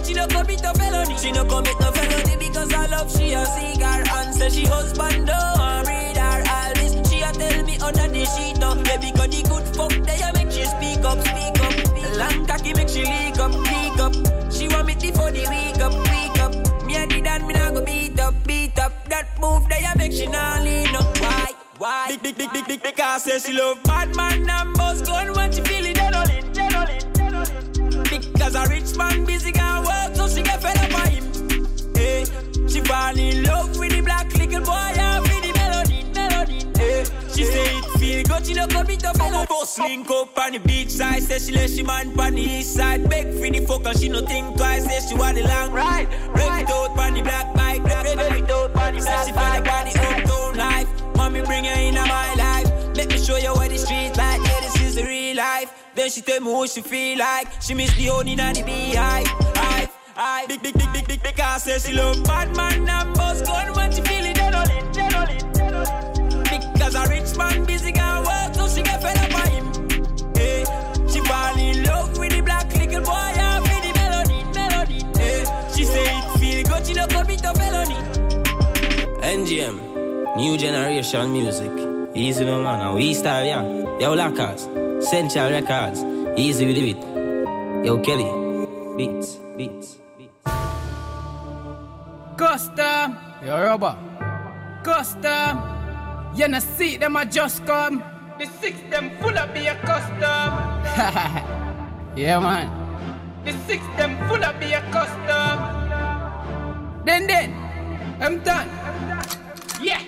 Speaker 23: it she no commit no felony. She no commit no felony because I love she a cigar and say she husband don't read her all this. She a tell me under the sheet up, yeah because the good fuck they a make she speak up, speak up. Long cocky make she leak up, leak up. She want me before the week up, week up. Me a did and me nah go beat up, beat up. That move they a make she nah lean up. Why? Why? Big, big, big, big, big, because say she love bad man and boss gun when she feel it, adrenaline, adrenaline, adrenaline. Because a rich man busy got fed up on him. Hey, she fall in love with the black little boy and with the melody, melody. Hey, she say it feel good, she no commit no felony. Bus link up on the beach side, say she let she man on the east side. Beg for the fucker, she no think twice, say she want the long ride. Rev it out on the black bike, rev it out on the Say she feel like on the uptown life. Mommy bring her into my life. Let me show you what the street like. Yeah, this is the real life. Then she tell me what she feel like. She miss the honey and the beehive. Hive, hive. Big, big, big, big, big, because say she love bad man and boss gun when she feel it, adrenaline, adrenaline. Because a rich man busy got work, so she get fed up on him. Hey, she fall in love with the black little boy and with the melody, melody. Hey, she say it feel good, she no commit no felony.
Speaker 22: NGM, new generation music. Easy no man, and we style yeah. Yo Lackers, Central Records, easy with beat. Yo Kelly, beats, beats.
Speaker 24: Custom, yo rubber. Custom, you know see them I just come. The six them full of be a custom. yeah man. The six them full of be a custom. Then then, I'm done. Yeah,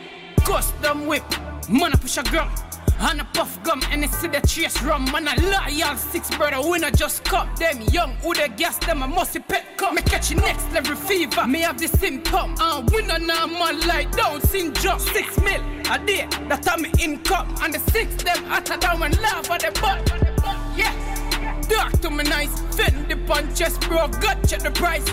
Speaker 24: custom whip, man I push a gun. And a puff gum and they see the chase rum. Man a loyal six brother winner just cup Them. Young who they gas them a musty pet cup Me catch next level fever. Me have the symptom. And winner now man like down syndrome. Six mil a day that me income. And the six them hotter down and laugh at the butt. Yes. Talk to me nice Fend the punch chest bro. Gut check the price.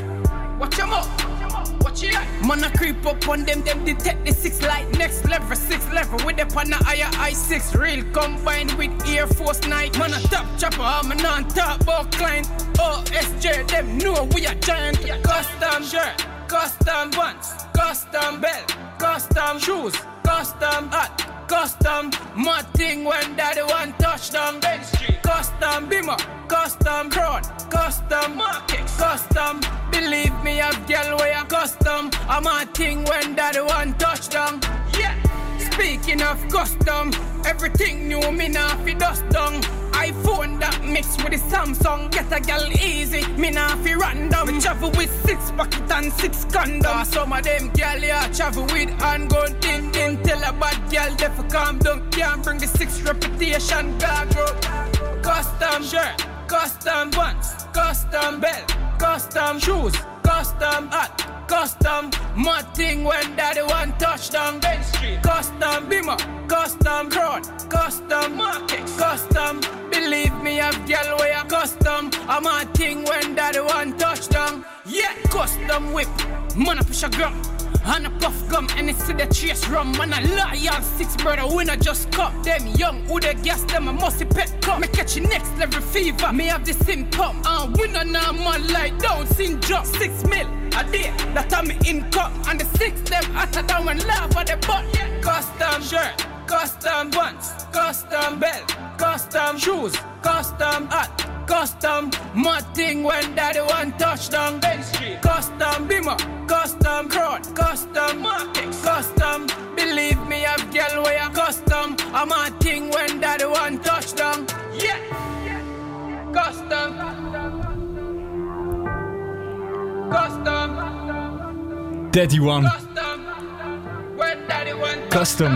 Speaker 24: Watch 'em up Watch it Man, I creep up on them, them detect the six light next level, six level with the pan higher i6 real combined with Air Force Night. Man, a top chopper, I'm a non top about client. OSJ, them know we are giant. Custom shirt, custom pants, custom belt, custom shoes, custom hat, custom mud thing when daddy one touchdown. Street, custom beamer, custom crown, custom market, custom. Believe me, I've girl where I custom. I'm a thing when daddy one touchdown. Yeah. Speaking of custom, everything new me now fi dust down. iPhone that mix with the Samsung, get a gal easy. Me now fi random. We travel with six pocket and six condoms. Some of them gal yeah travel with handgun thing thing. Tell a bad gal they fi calm down. Can't bring the six reputation gargle. Custom shirt, custom pants, custom belt, custom shoes, custom hat. Custom, mud thing when daddy one touchdown. Custom beamer, custom crown, custom market, custom. Believe me, I've girl where I custom. I'm a thing when daddy one touchdown. Yeah, custom whip, man I push a gun. And a puff gum and it's to the chase rum. Man a loyal six brother winner just cup Them young who they gas them a musty pet cup. Me catch you next level fever. Me have the symptom. And winner now man like down syndrome Six mil a day that me income And the six them I hotter down and laugh at the butt. Custom shirt, custom pants, custom belt, custom shoes, custom hat Custom mud thing when daddy one touchdown Ben Street Custom beamer, custom. Crown, custom market, custom. Believe me, I've girl where I custom. I'm a thing when daddy one touchdown Yeah. Custom. Custom.
Speaker 6: Daddy One.
Speaker 24: When daddy one
Speaker 6: Custom.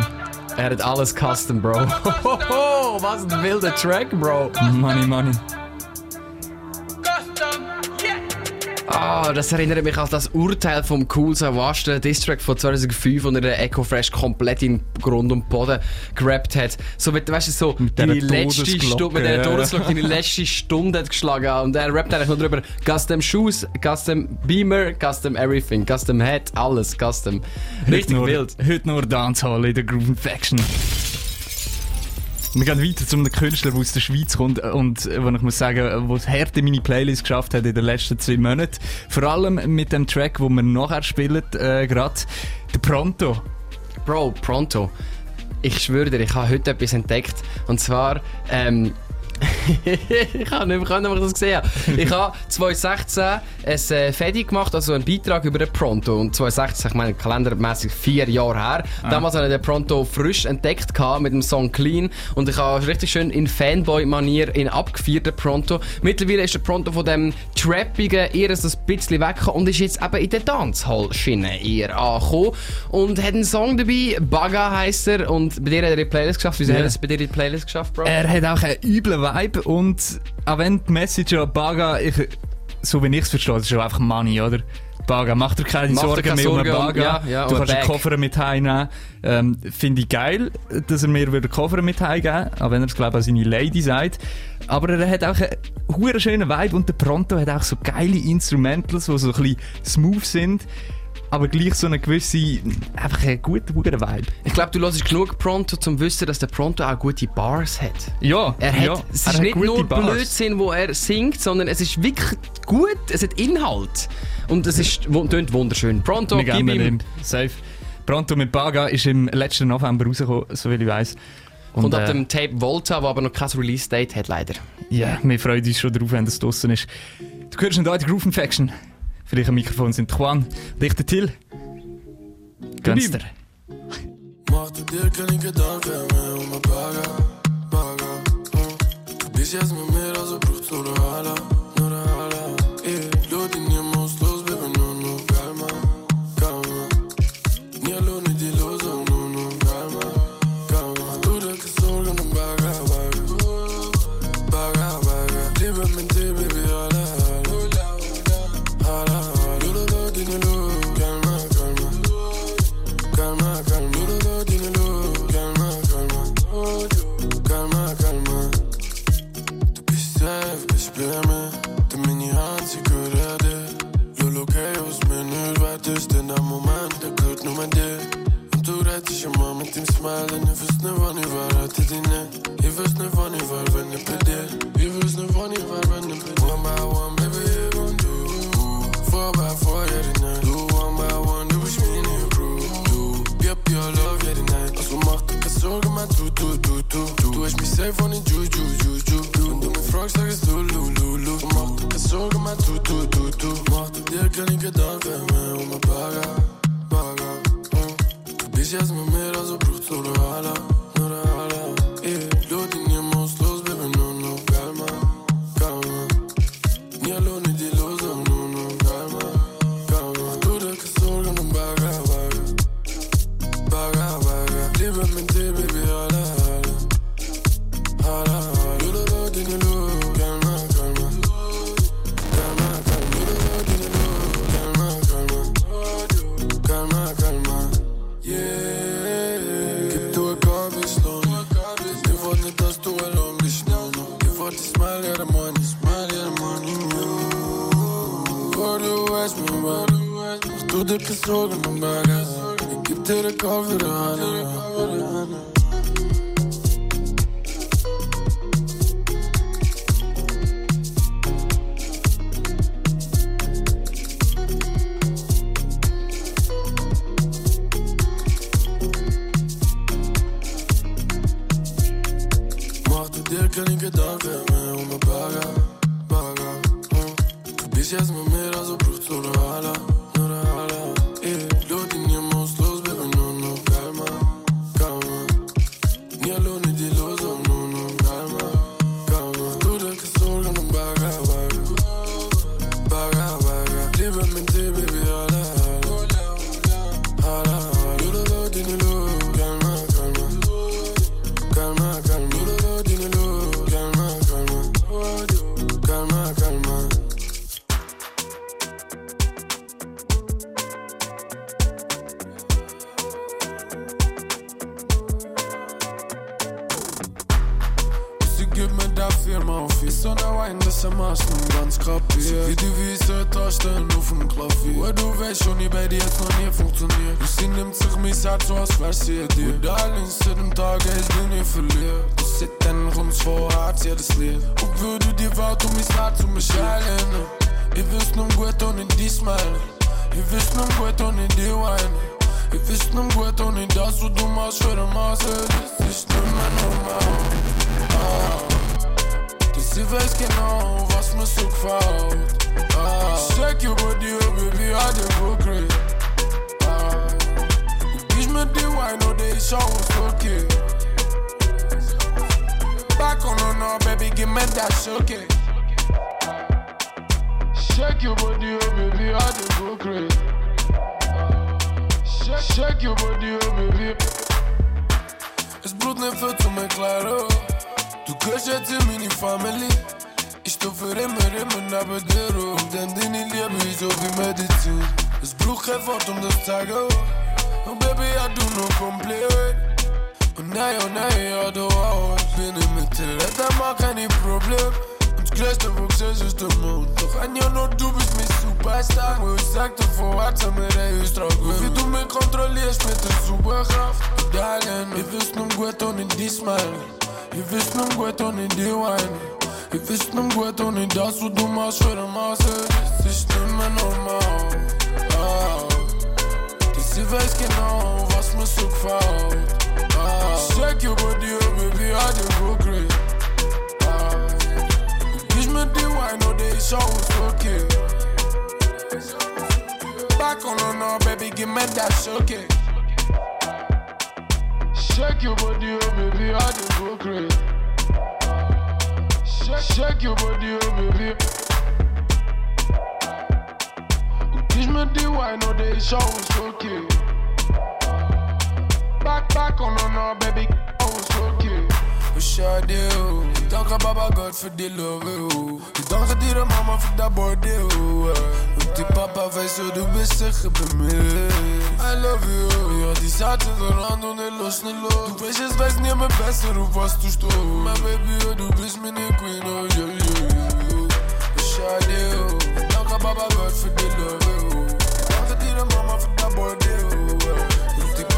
Speaker 7: Er hat alles custom, Bro. Hohoho, was ein wilder Track, Bro.
Speaker 6: Money, money.
Speaker 7: Ah, das erinnert mich an das Urteil vom Cool Savage, der Distrack von 2005, wo er den Echo Fresh komplett in Grund und Boden gerappt hat. So, mit, weißt du, so deine
Speaker 6: dieser
Speaker 7: letzte Stunde, mit der. Todesglocke, deine letzte Stunde hat geschlagen. Und er rappt eigentlich nur drüber, Custom Shoes, Custom Beamer, Custom Everything, Custom Hat, alles Custom. Richtig
Speaker 6: heute nur,
Speaker 7: wild.
Speaker 6: Heute nur Dancehall in der Groove Faction. Wir gehen weiter zu einem Künstler, der aus der Schweiz kommt und äh, wo ich muss sagen, wo hart in meine Playlist geschafft hat in den letzten zwei Monaten. Vor allem mit dem Track, den wir nachher spielen, äh, gerade, der Pronto.
Speaker 7: Bro, Pronto. Ich schwöre dir, ich habe heute etwas entdeckt. Und zwar, ähm, ich habe nicht mehr können, ob ich das gesehen habe. Ich habe 2016 ein äh, Fedi gemacht, also einen Beitrag über den Pronto. Und 2016, ich meine, kalendermäßig vier Jahre her.
Speaker 6: Ah.
Speaker 7: Damals habe ich den Pronto frisch entdeckt mit dem Song Clean. Und ich habe richtig schön in Fanboy-Manier ihn abgefeiert, den Pronto. Mittlerweile ist der Pronto von dem Trappigen eher ein bisschen weggekommen und ist jetzt eben in der Dancehall-Schiene eher angekommen. Und hat einen Song dabei, Baga heisst er. Und bei dir hat er die Playlist geschafft. Wieso
Speaker 6: Ja.
Speaker 7: hat er es bei dir in die Playlist geschafft, Bro?
Speaker 6: Er hat auch einen üblen Vibe und auch wenn die Message an Baga, ich, so wie ich es verstehe, das ist ja einfach Money, oder? Baga, mach dir keine
Speaker 7: Mach dir
Speaker 6: Sorgen
Speaker 7: keine
Speaker 6: mehr um
Speaker 7: Sorgen
Speaker 6: den
Speaker 7: um-
Speaker 6: Baga.
Speaker 7: ja, ja,
Speaker 6: du kannst
Speaker 7: einen Bag.
Speaker 6: Koffer mit heimnehmen. Ähm, Finde ich geil, dass er mir wieder Koffer mit heimgeben auch wenn er es, glaube ich, an seine Lady sagt. Aber er hat auch einen schönen Vibe und der Pronto hat auch so geile Instrumentals, die so ein bisschen smooth sind, aber gleich so eine gewisse, einfach einen guten, guten Vibe.
Speaker 7: Ich glaube, du hörst genug Pronto, um zu wissen, dass der Pronto auch gute Bars hat.
Speaker 6: Ja,
Speaker 7: Er hat,
Speaker 6: ja,
Speaker 7: es ist
Speaker 6: hat
Speaker 7: nicht
Speaker 6: gute
Speaker 7: nur
Speaker 6: Bars.
Speaker 7: Blödsinn, wo er singt, sondern es ist wirklich gut, es hat Inhalt. Und es ist, tönt wunderschön. Pronto,
Speaker 6: Wir
Speaker 7: gib ihm.
Speaker 6: Safe. Pronto mit Baga ist im letzten November rausgekommen, soviel ich weiss. Und,
Speaker 7: Kommt ab
Speaker 6: äh,
Speaker 7: dem Tape Volta, wo aber noch kein Release-Date hat, leider.
Speaker 6: Ja, wir freuen uns schon darauf, wenn das draußen ist. Du hörst nicht heute Groove Infection. Für dich am Mikrofon sind Juan und ich der Till. Gönn's dir.
Speaker 25: Mach du dir keine Gedanken mehr um eine Baga, Baga. Du bist jetzt mit mir, also brauchst du nur Hala, by four, yeah, tonight. Do one by one, do bist me in den Groove. Du, yep, your love, yeah, tonight. Ausgemacht, keine Sorge, mein Du, du, du, du. Du, du hast mich safe von den Ju, Ju, Ju, Ju. Wenn du mich fragst, sag es du, Lu, Lu, Lu. Mach dir keine Sorge, mein Du, du, du, du. Mach dir keine Gedanken mehr um mein Bagger, Bagger. Du bist jetzt mit mir Nogmaals, het is niet meer normaal. Oh. Deze wijs genau was me zoek fout. Check your body, oh baby, I did go great. Oh. Ich mit dir wine, oh they show us okay. Back on, the no, baby, give me that okay. Shake your body, oh baby, I did oh. oh, oh, go great. Shake, shake your body, oh baby. Teach me the why no they show it's okay. Back back oh, no no baby, oh it's okay. We sure do. Dank aan Baba God voor die love. We danken die mama voor dat bordeel. Op die papa wij zo de beste bij. I love you. Ja, die zaten eraan doen en los en los. Du bist jetzt weiß nicht mijn beste du was du stolz. My baby, oh, du bist meine Queen, oh yo yo We sure do. Dank aan papa God voor die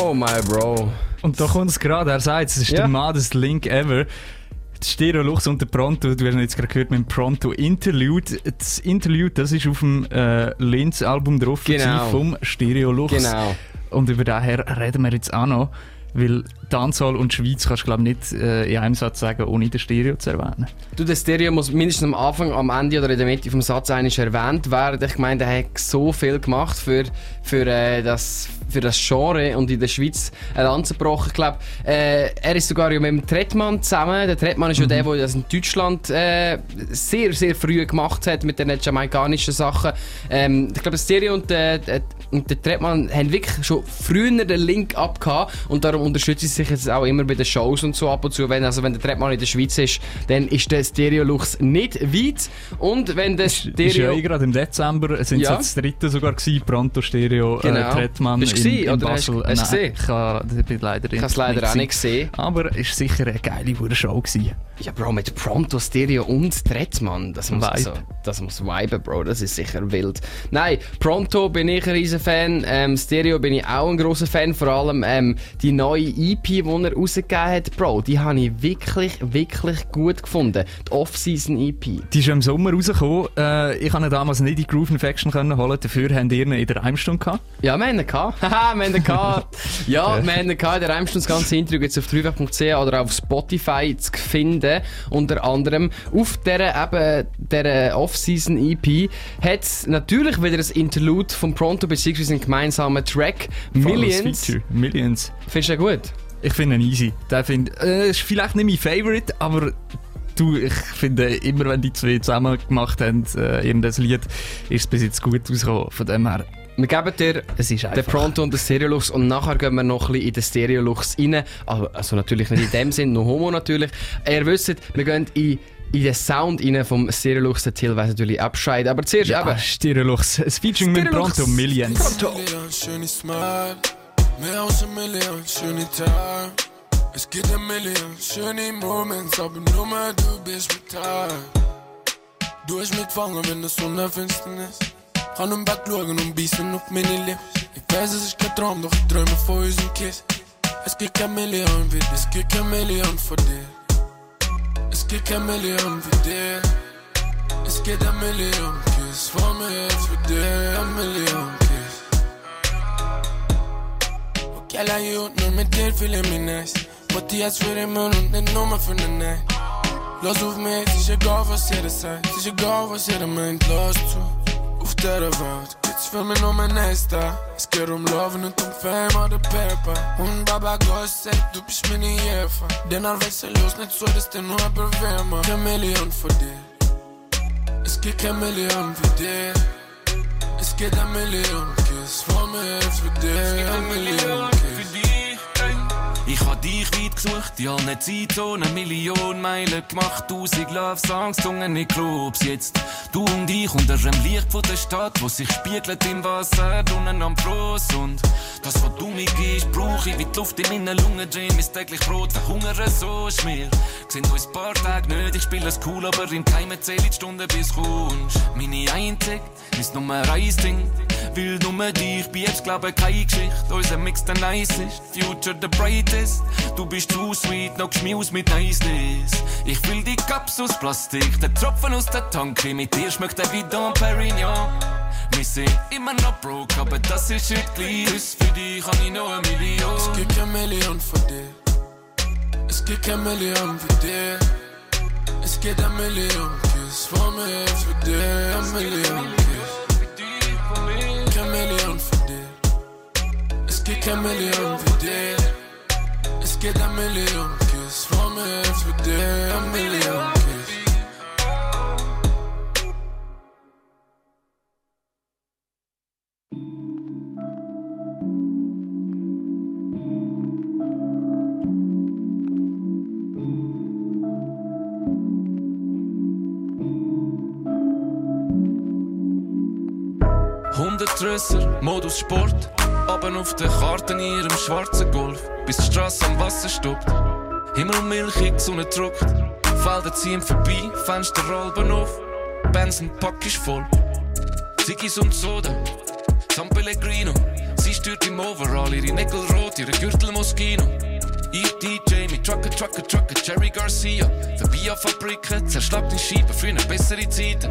Speaker 7: Oh my Bro.
Speaker 6: Und da kommt es gerade, er sagt, es ist
Speaker 7: Ja.
Speaker 6: der maddest Link ever. Stereo Lux und der Pronto, du hast jetzt gerade gehört mit dem Pronto Interlude. Das Interlude, das ist auf dem äh, Linz-Album drauf
Speaker 7: Genau.
Speaker 6: vom Stereo Lux.
Speaker 7: Genau.
Speaker 6: Und über daher reden wir jetzt auch noch, weil Dancehall und Schweiz kannst du glaube ich nicht äh, in einem Satz sagen, ohne den Stereo zu erwähnen.
Speaker 7: Du, der Stereo muss mindestens am Anfang, am Ende oder in der Mitte vom Satz eigentlich erwähnt werden. Ich meine, er hat so viel gemacht für, für, äh, das, für das Genre und in der Schweiz eine Lanze gebrochen. Ich glaube, äh, er ist sogar ja mit dem Tretmann zusammen. Der Tretmann ist ja der, der das in Deutschland äh, sehr, sehr früh gemacht hat mit den jamaikanischen Sachen. Ähm, ich glaube, der Stereo und der, der, und der Tretmann haben wirklich schon früher den Link abgehabt und darum unterstützen sie sich jetzt auch immer bei den Shows und so ab und zu. Wenn, also wenn der Tretmann in der Schweiz ist, dann ist der Stereo-Lux nicht weit. Und wenn der
Speaker 6: Ist ja
Speaker 7: Stereo...
Speaker 6: eh gerade im Dezember, sind
Speaker 7: Ja.
Speaker 6: es das dritte sogar gewesen, Pronto Stereo
Speaker 7: Genau.
Speaker 6: äh, Tretmann
Speaker 7: Bist du
Speaker 6: in, in
Speaker 7: oder hast-
Speaker 6: Basel.
Speaker 7: hast du
Speaker 6: Nein,
Speaker 7: gesehen?
Speaker 6: Ich habe leider
Speaker 7: es leider auch nicht gesehen.
Speaker 6: Aber es war sicher eine geile Show. Gewesen.
Speaker 7: Ja, Bro, mit Pronto, Stereo und Tretmann. Das muss,
Speaker 6: Vibe.
Speaker 7: das muss viben, Bro. Das ist sicher wild. Nein, Pronto bin ich ein riesen Fan. Ähm, Stereo bin ich auch ein großer Fan. Vor allem ähm, die neue EP, die er rausgegeben hat, Bro, die habe ich wirklich, wirklich gut gefunden. Die Off-Season-EP.
Speaker 6: Die ist im Sommer rausgekommen. Äh, ich konnte damals nicht in die Groove Infection können holen. Dafür haben die ihn in der Heimstunde gehabt.
Speaker 7: Ja, wir haben ihn gehabt. Haha, wir haben ihn gehabt. Ja, wir haben ihn gehabt. Der Reimstunde das ganze Intro jetzt auf dreifach.ch oder auf Spotify zu finden. Unter anderem auf dieser, eben, dieser Off-Season-EP hat es natürlich wieder ein Interlude von Pronto beziehungsweise einen gemeinsamen Track. Millions.
Speaker 6: Millions.
Speaker 7: Findest du den gut?
Speaker 6: Ich finde ihn easy. Der find, äh, ist vielleicht nicht mein Favorite, aber du, ich finde immer, wenn die zwei zusammen gemacht haben, äh, irgendein Lied, ist es bis jetzt gut rausgekommen. Von dem her,
Speaker 7: Wir geben dir den. Pronto und den Stereolux und nachher gehen wir noch ein bisschen in den Stereolux rein. Also, also natürlich nicht in dem Sinn, nur Homo natürlich. Ihr wisst, wir gehen in, in den Sound rein vom Stereolux, der Till weiss natürlich abscheiden. Aber zuerst
Speaker 6: Ja,
Speaker 7: eben...
Speaker 6: Stereolux. Ein Featuring mit. Pronto Millions.
Speaker 25: Million, schöne Smile. Mehr als ein Million, schöne Tag. Es gibt ein Million, schöne Moments, aber nur mal du bist mit Tag. Du hast mitgefangen, wenn es Sonnenfinsternis. Kann im Bett schauen und beißen auf meine Lippen. Ich weiß, es ist kein Traum, doch ich träume von unserem Kiss. Es gibt kein Million wie es gibt kein Million von dir. Eski chameleon bir de Eski de milyon kez For me every day a million kez Och alla me nu med tillfället min nice Parti jag svär i munnen, det är nummer för den här Los hoeft meer, het je goal, was je er zijn je goal, was je er mijn glas toe Hoeft er Kids filming on mijn Insta. Ik scared om love en toen fame hadden pepa. Hun baba ghost zegt, doe je me niet even. Den haar wijst ze los, net zo dus ten hoe heb er weer, man. Geen miljoen voor dit. Ik kijk geen miljoen voor million Ik kijk een miljoen kies voor me, million kiss for me, een.
Speaker 26: Ich hab dich weit gesucht, in allen Zeitzonen, Million Meilen gemacht, tausend Love-Songs, Zungen in Clubs. Jetzt du und ich unter dem Licht von der Stadt, wo sich spiegelt im Wasser, unten am Fluss. Und das, was du mir gibst, brauch ich wie die Luft in meinen Lungen, Dream ist täglich Brot, verhungern so ist mir. Sehen uns ein paar Tage nicht, ich spiel es cool, aber im Keimen zähl ich die Stunden bis kommst. Meine einzig, mein Nummer eins Ding, will nur dich, jetzt glaube keine Geschichte, unser Mix der nice ist, Future the brightest. Du bist zu sweet, noch geschmius mit Niceness. Ich will die Cups aus Plastik, der Tropfen aus der Tanke, mit dir schmeckt der wie Dom Perignon. Wir sind immer noch broke, aber das ist shit gleich. Bis für dich habe ich noch eine Million.
Speaker 25: Es gibt kein Million von dir. Es gibt kein Million wie dir. Es geht ein Million Kiss von mir für dich, ein Million Kiss. Kein Million für dich. Es geht kein Million für dich. get a million kisses from me every day. A million
Speaker 26: kisses. Modus Sport Abend auf der Karte in ihrem schwarzen Golf, bis die Straße am Wasser stoppt. Himmel milchig, die Sonne druckt. Felder ziehen vorbei, Fenster rollen auf. Benson Pack ist voll. Ziggis und Soda, San Pellegrino. Sie stört im Overall, ihre Nägel rot, ihre Gürtel Moschino. Ich DJ mit Trucker, Trucker, Trucker, Jerry Garcia. Vorbei an Fabriken, zerschlagt in Scheiben, früher bessere Zeiten.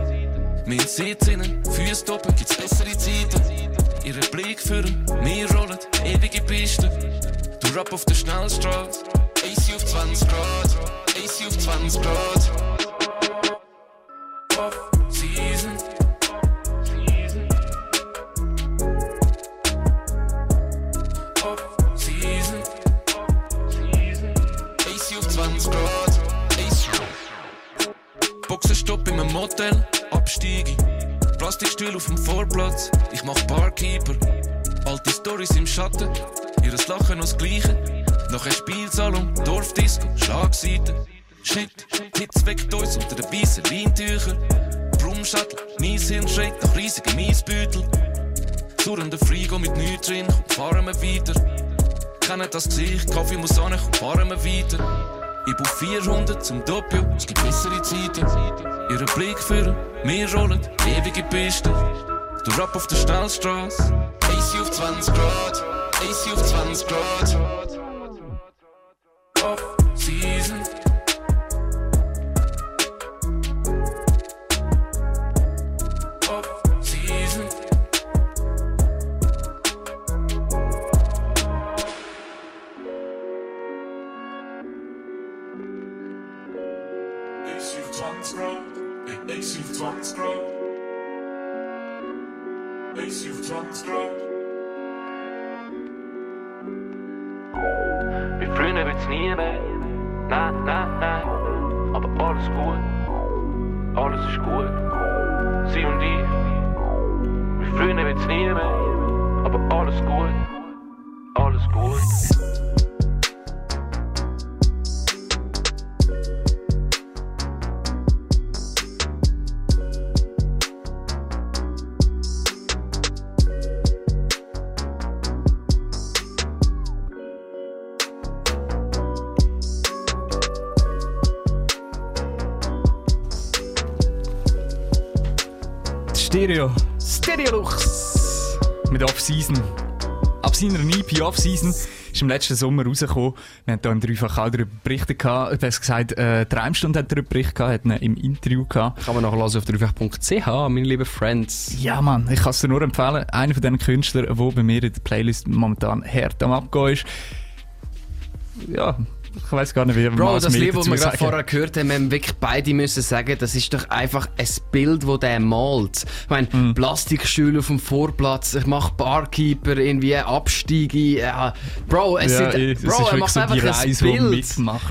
Speaker 26: Mein Sitz innen, Füße oben, gibt's bessere Zeiten. Ihre Blick führen, wir rollen, ewige Piste. Du Rap auf der Schnellstraße, AC auf 20 Grad, AC auf 20 Grad. Off Season. Off Season. AC auf 20 Grad, AC. Boxenstopp in einem Motel, absteige. Plastikstuhl auf dem Vorplatz, ich mach Barkeeper. Alte Stories im Schatten, ihres Lachen noch das Gleiche. Nachher Spielsalon, Dorfdisco, Schlagseite. Shit, Hits weckt uns unter den weißen Leintüchern. Brummschattel, mies Hirn schreit nach riesigen Miesbeutel. Surrender Frigo mit nichts drin, komm, fahren wir weiter. Kennen das Gesicht, Kaffee muss an, komm, fahren wir weiter. Ich brauch 400 zum Doppio, es gibt bessere Zeiten. Ihre Blick führen, wir rollen, ewige Piste. Du Rap auf der Schnellstraße, AC auf 20 Grad, AC auf 20 Grad. Off
Speaker 6: Stereo. Stereolux. Mit Off-Season. Ab seiner EP Off-Season ist im letzten Sommer rausgekommen. Wir haben hier im Dreifach auch darüber berichtet. Du hast gesagt, äh, die Reimstunde hat darüber berichtet, hat ihn im Interview gehabt.
Speaker 7: Kann man nachher auf dreifach.ch, meine lieben Friends.
Speaker 6: Ja, Mann, ich kann es dir nur empfehlen. Einer von diesen Künstlern, der bei mir in der Playlist momentan hart am Abgehen ist. Ja, ich weiß gar nicht, wie
Speaker 7: Bro,
Speaker 6: was
Speaker 7: das Lied, was
Speaker 6: dazu
Speaker 7: wir gerade vorher gehört haben, wir haben wirklich beide müssen sagen, das ist doch einfach ein Bild, das der malt. Ich meine,
Speaker 6: Mhm.
Speaker 7: Plastikstühle auf dem Vorplatz, ich mache Barkeeper, irgendwie Abstiege. Ja. Bro, es
Speaker 6: Ja,
Speaker 7: sind, Bro, er macht
Speaker 6: so
Speaker 7: einfach ein
Speaker 6: Reise, du
Speaker 7: Bild.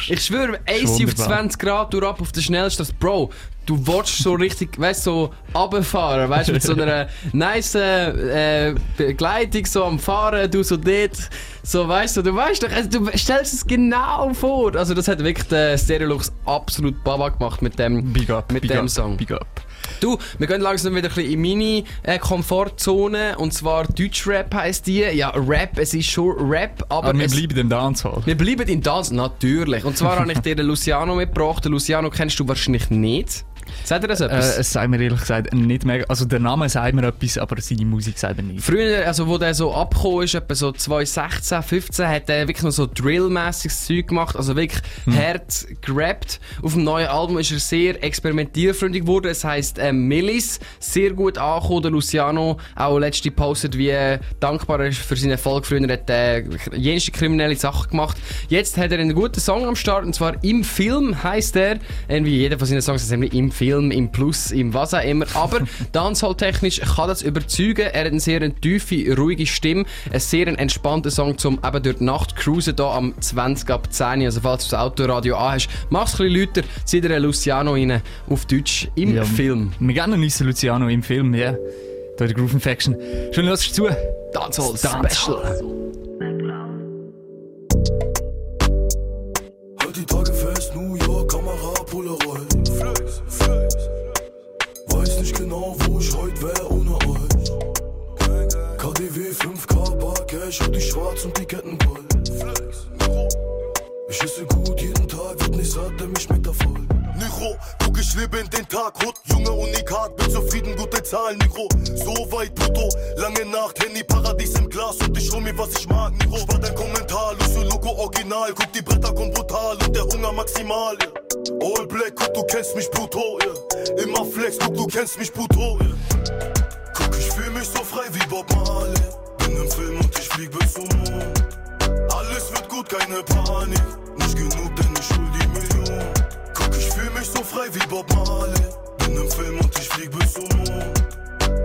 Speaker 7: Ich schwöre, AC auf
Speaker 6: wunderbar.
Speaker 7: 20 Grad, du ab auf der Schnellstraße. Bro, du willst so richtig, weißt so runterfahren, weißt mit so einer nice äh, Begleitung so am Fahren, du so dort, so weißt du, du weißt doch, also, du stellst es genau vor. Also das hat wirklich der Stereolux absolut Baba gemacht mit dem,
Speaker 6: Big up,
Speaker 7: mit
Speaker 6: big
Speaker 7: dem
Speaker 6: up,
Speaker 7: Song.
Speaker 6: Big up.
Speaker 7: Du, wir gehen langsam wieder ein bisschen in meine äh, Komfortzone und zwar Deutschrap heisst die. Ja, Rap, es ist schon Rap, aber,
Speaker 6: Aber wir
Speaker 7: es,
Speaker 6: bleiben im Dancehall.
Speaker 7: wir bleiben in Dance, natürlich. Und zwar habe ich dir den Luciano mitgebracht. Den Luciano kennst du wahrscheinlich nicht. Sagt dir das
Speaker 6: Äh,
Speaker 7: etwas?
Speaker 6: es sagt mir ehrlich gesagt nicht mega. Also der Name sagt mir etwas, aber seine Musik sagt mir nicht.
Speaker 7: Früher, also wo der so abgekommen ist, etwa so 2016, 15, hat er wirklich noch so Drill-mässiges Zeug gemacht, also wirklich
Speaker 6: Hm.
Speaker 7: hart gerappt. Auf dem neuen Album ist er sehr experimentierfreundlich geworden, es heisst ähm, Millis sehr gut angekommen. Der Luciano auch letzte postet, wie äh, dankbar er ist für seinen Erfolg. Früher hat er äh, kriminelle Sachen gemacht. Jetzt hat er einen guten Song am Start und zwar im Film heißt er. Irgendwie jeder von seinen Songs ist nämlich im Film, im Plus, im was auch immer. Aber Dancehall-technisch kann das überzeugen. Er hat eine sehr tiefe, ruhige Stimme. Ein sehr entspannter Song zum eben durch die Nacht cruisen hier am 20 ab 10. Also falls du das Autoradio anhast, mach's ein bisschen lauter, zieh dir Luciano rein auf Deutsch im
Speaker 6: Ja,
Speaker 7: Film.
Speaker 6: Wir noch nicht Luciano im Film, ja. Da die Groove Infection. Schön, hörst du zu.
Speaker 7: Dancehall
Speaker 6: Dancehall.
Speaker 18: Halt die Tage fest, New York, Kamera, Polaroid. Flex, flex. Weiß nicht genau, wo ich heute wär ohne euch. KDW 5K, Bar Cash und die Schwarz und die. Flex, Nero. Ich esse gut jeden Tag, wird nicht satt, denn mich schmeckt er voll. Nero, guck ich lebe in den Tag, Hut, Junge Unikat, bin zufrieden, gute Zahlen, Nero. So weit, Pluto, lange Nacht, Handy, Paradies im Glas und ich hol mir, was ich mag, Nero. Spar dein Kommentar, Lucio Loco Original, guck die Bretter kommen brutal und der Hunger maximal, ja. All Black, guck, du kennst mich, Pluto, ja. Immer Flex, guck, du kennst mich, Pluto, ja. Guck, ich fühl mich so frei wie Bob Marley. Bin im Film und ich flieg bis zum Mond. Alles wird gut, keine Panik. Nicht genug, denn ich hol fühl mich so frei wie Bob Marley. Bin im Film und ich flieg bis zum Mond.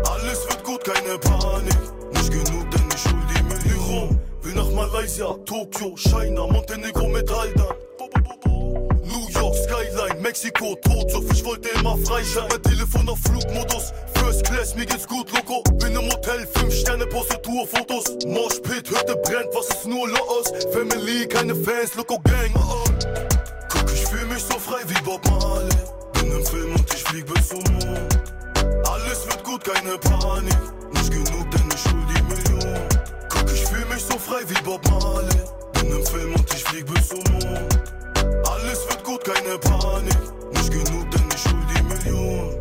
Speaker 18: Alles wird gut, keine Panik. Nicht genug, denn ich hol die Million. Will nach Malaysia, Tokio, China, Montenegro mit Aldan. New York, Skyline, Mexiko, Totsuch, ich wollte immer frei sein. Mein Telefon auf Flugmodus, First Class, mir geht's gut, Loco. Bin im Hotel, 5 Sterne, poste Tourfotos. Moshpit, Hütte brennt, was ist nur los? Family, keine Fans, Loco Gang, oh oh. Ich so frei wie Bob Marley. Bin im Film und ich flieg bis zum Mond. Alles wird gut, keine Panik. Nicht genug, denn ich hol die Million. Guck, ich fühl mich so frei wie Bob Marley. Bin im Film und ich flieg bis zum Mond. Alles wird gut, keine Panik. Nicht genug, denn ich hol die Million.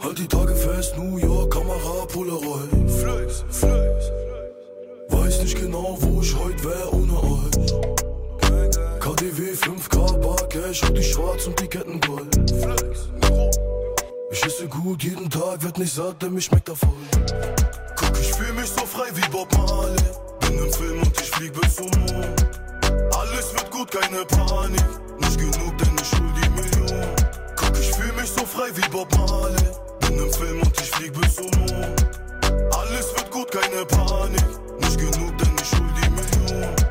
Speaker 18: Halt die Tage fest, New York, Kamera, Polaroid. Flex, flex. Weiß nicht genau, wo ich heute wär ohne euch. KDW 5K, Bar Cash und die Schwarz und die Kettengold. Flex, Nero. Ich esse gut jeden Tag, werd nicht satt, denn mich schmeckt er voll. Guck, ich fühl mich so frei wie Bob Marley. Bin im Film und ich flieg bis zum Mond. Alles wird gut, keine Panik. Nicht genug, denn ich hol die Million. Guck, ich fühl mich so frei wie Bob Marley. Bin im Film und ich flieg bis zum Mond. Alles wird gut, keine Panik. Nicht genug, denn ich hol die Million.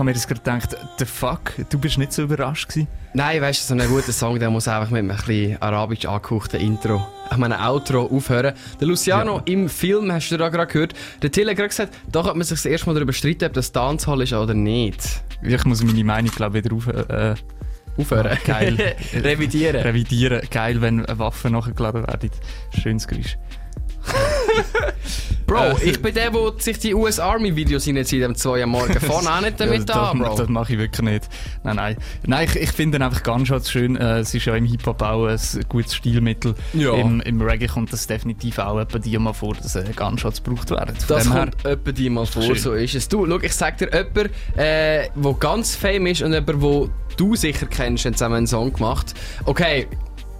Speaker 6: Habe mir das gerade gedacht, the fuck, du bist nicht so überrascht gewesen?
Speaker 7: Nein, weißt du, so ein guter Song, der muss einfach mit einem ein bisschen arabisch angehauchten Intro, ich meine Outro aufhören. Der Luciano im Film, hast du da gerade gehört, der Till hat gerade gesagt, da hat man sich das erste Mal darüber streiten, ob das Dancehall ist oder nicht.
Speaker 6: Ich muss meine Meinung, glaube ich, wieder auf, äh,
Speaker 7: Aufhören.
Speaker 6: Geil.
Speaker 7: Revidieren.
Speaker 6: Revidieren. Geil, wenn Waffen nachgeladen werden. Schönes Geräusch.
Speaker 7: Bro,
Speaker 6: Äh,
Speaker 7: ich bin der, der sich die US Army Videos reinzieht am 2 am Morgen. Fang auch nicht damit
Speaker 6: ja,
Speaker 7: an,
Speaker 6: das,
Speaker 7: Bro.
Speaker 6: Das mache ich wirklich nicht. Nein, nein. Nein, ich, ich finde einfach ganz schön. Äh, es ist ja im Hip-Hop auch ein gutes Stilmittel.
Speaker 7: Ja.
Speaker 6: Im, Im Reggae kommt das definitiv auch etwa die mal vor, dass äh, Gunshots gebraucht werden. Von
Speaker 7: Das
Speaker 6: dem her-
Speaker 7: kommt etwa die mal vor,
Speaker 6: Schön.
Speaker 7: so ist es. Du, schau, ich sag dir, jemand, äh, der ganz fame ist und jemand, wo du sicher kennst, haben zusammen einen Song gemacht. Okay,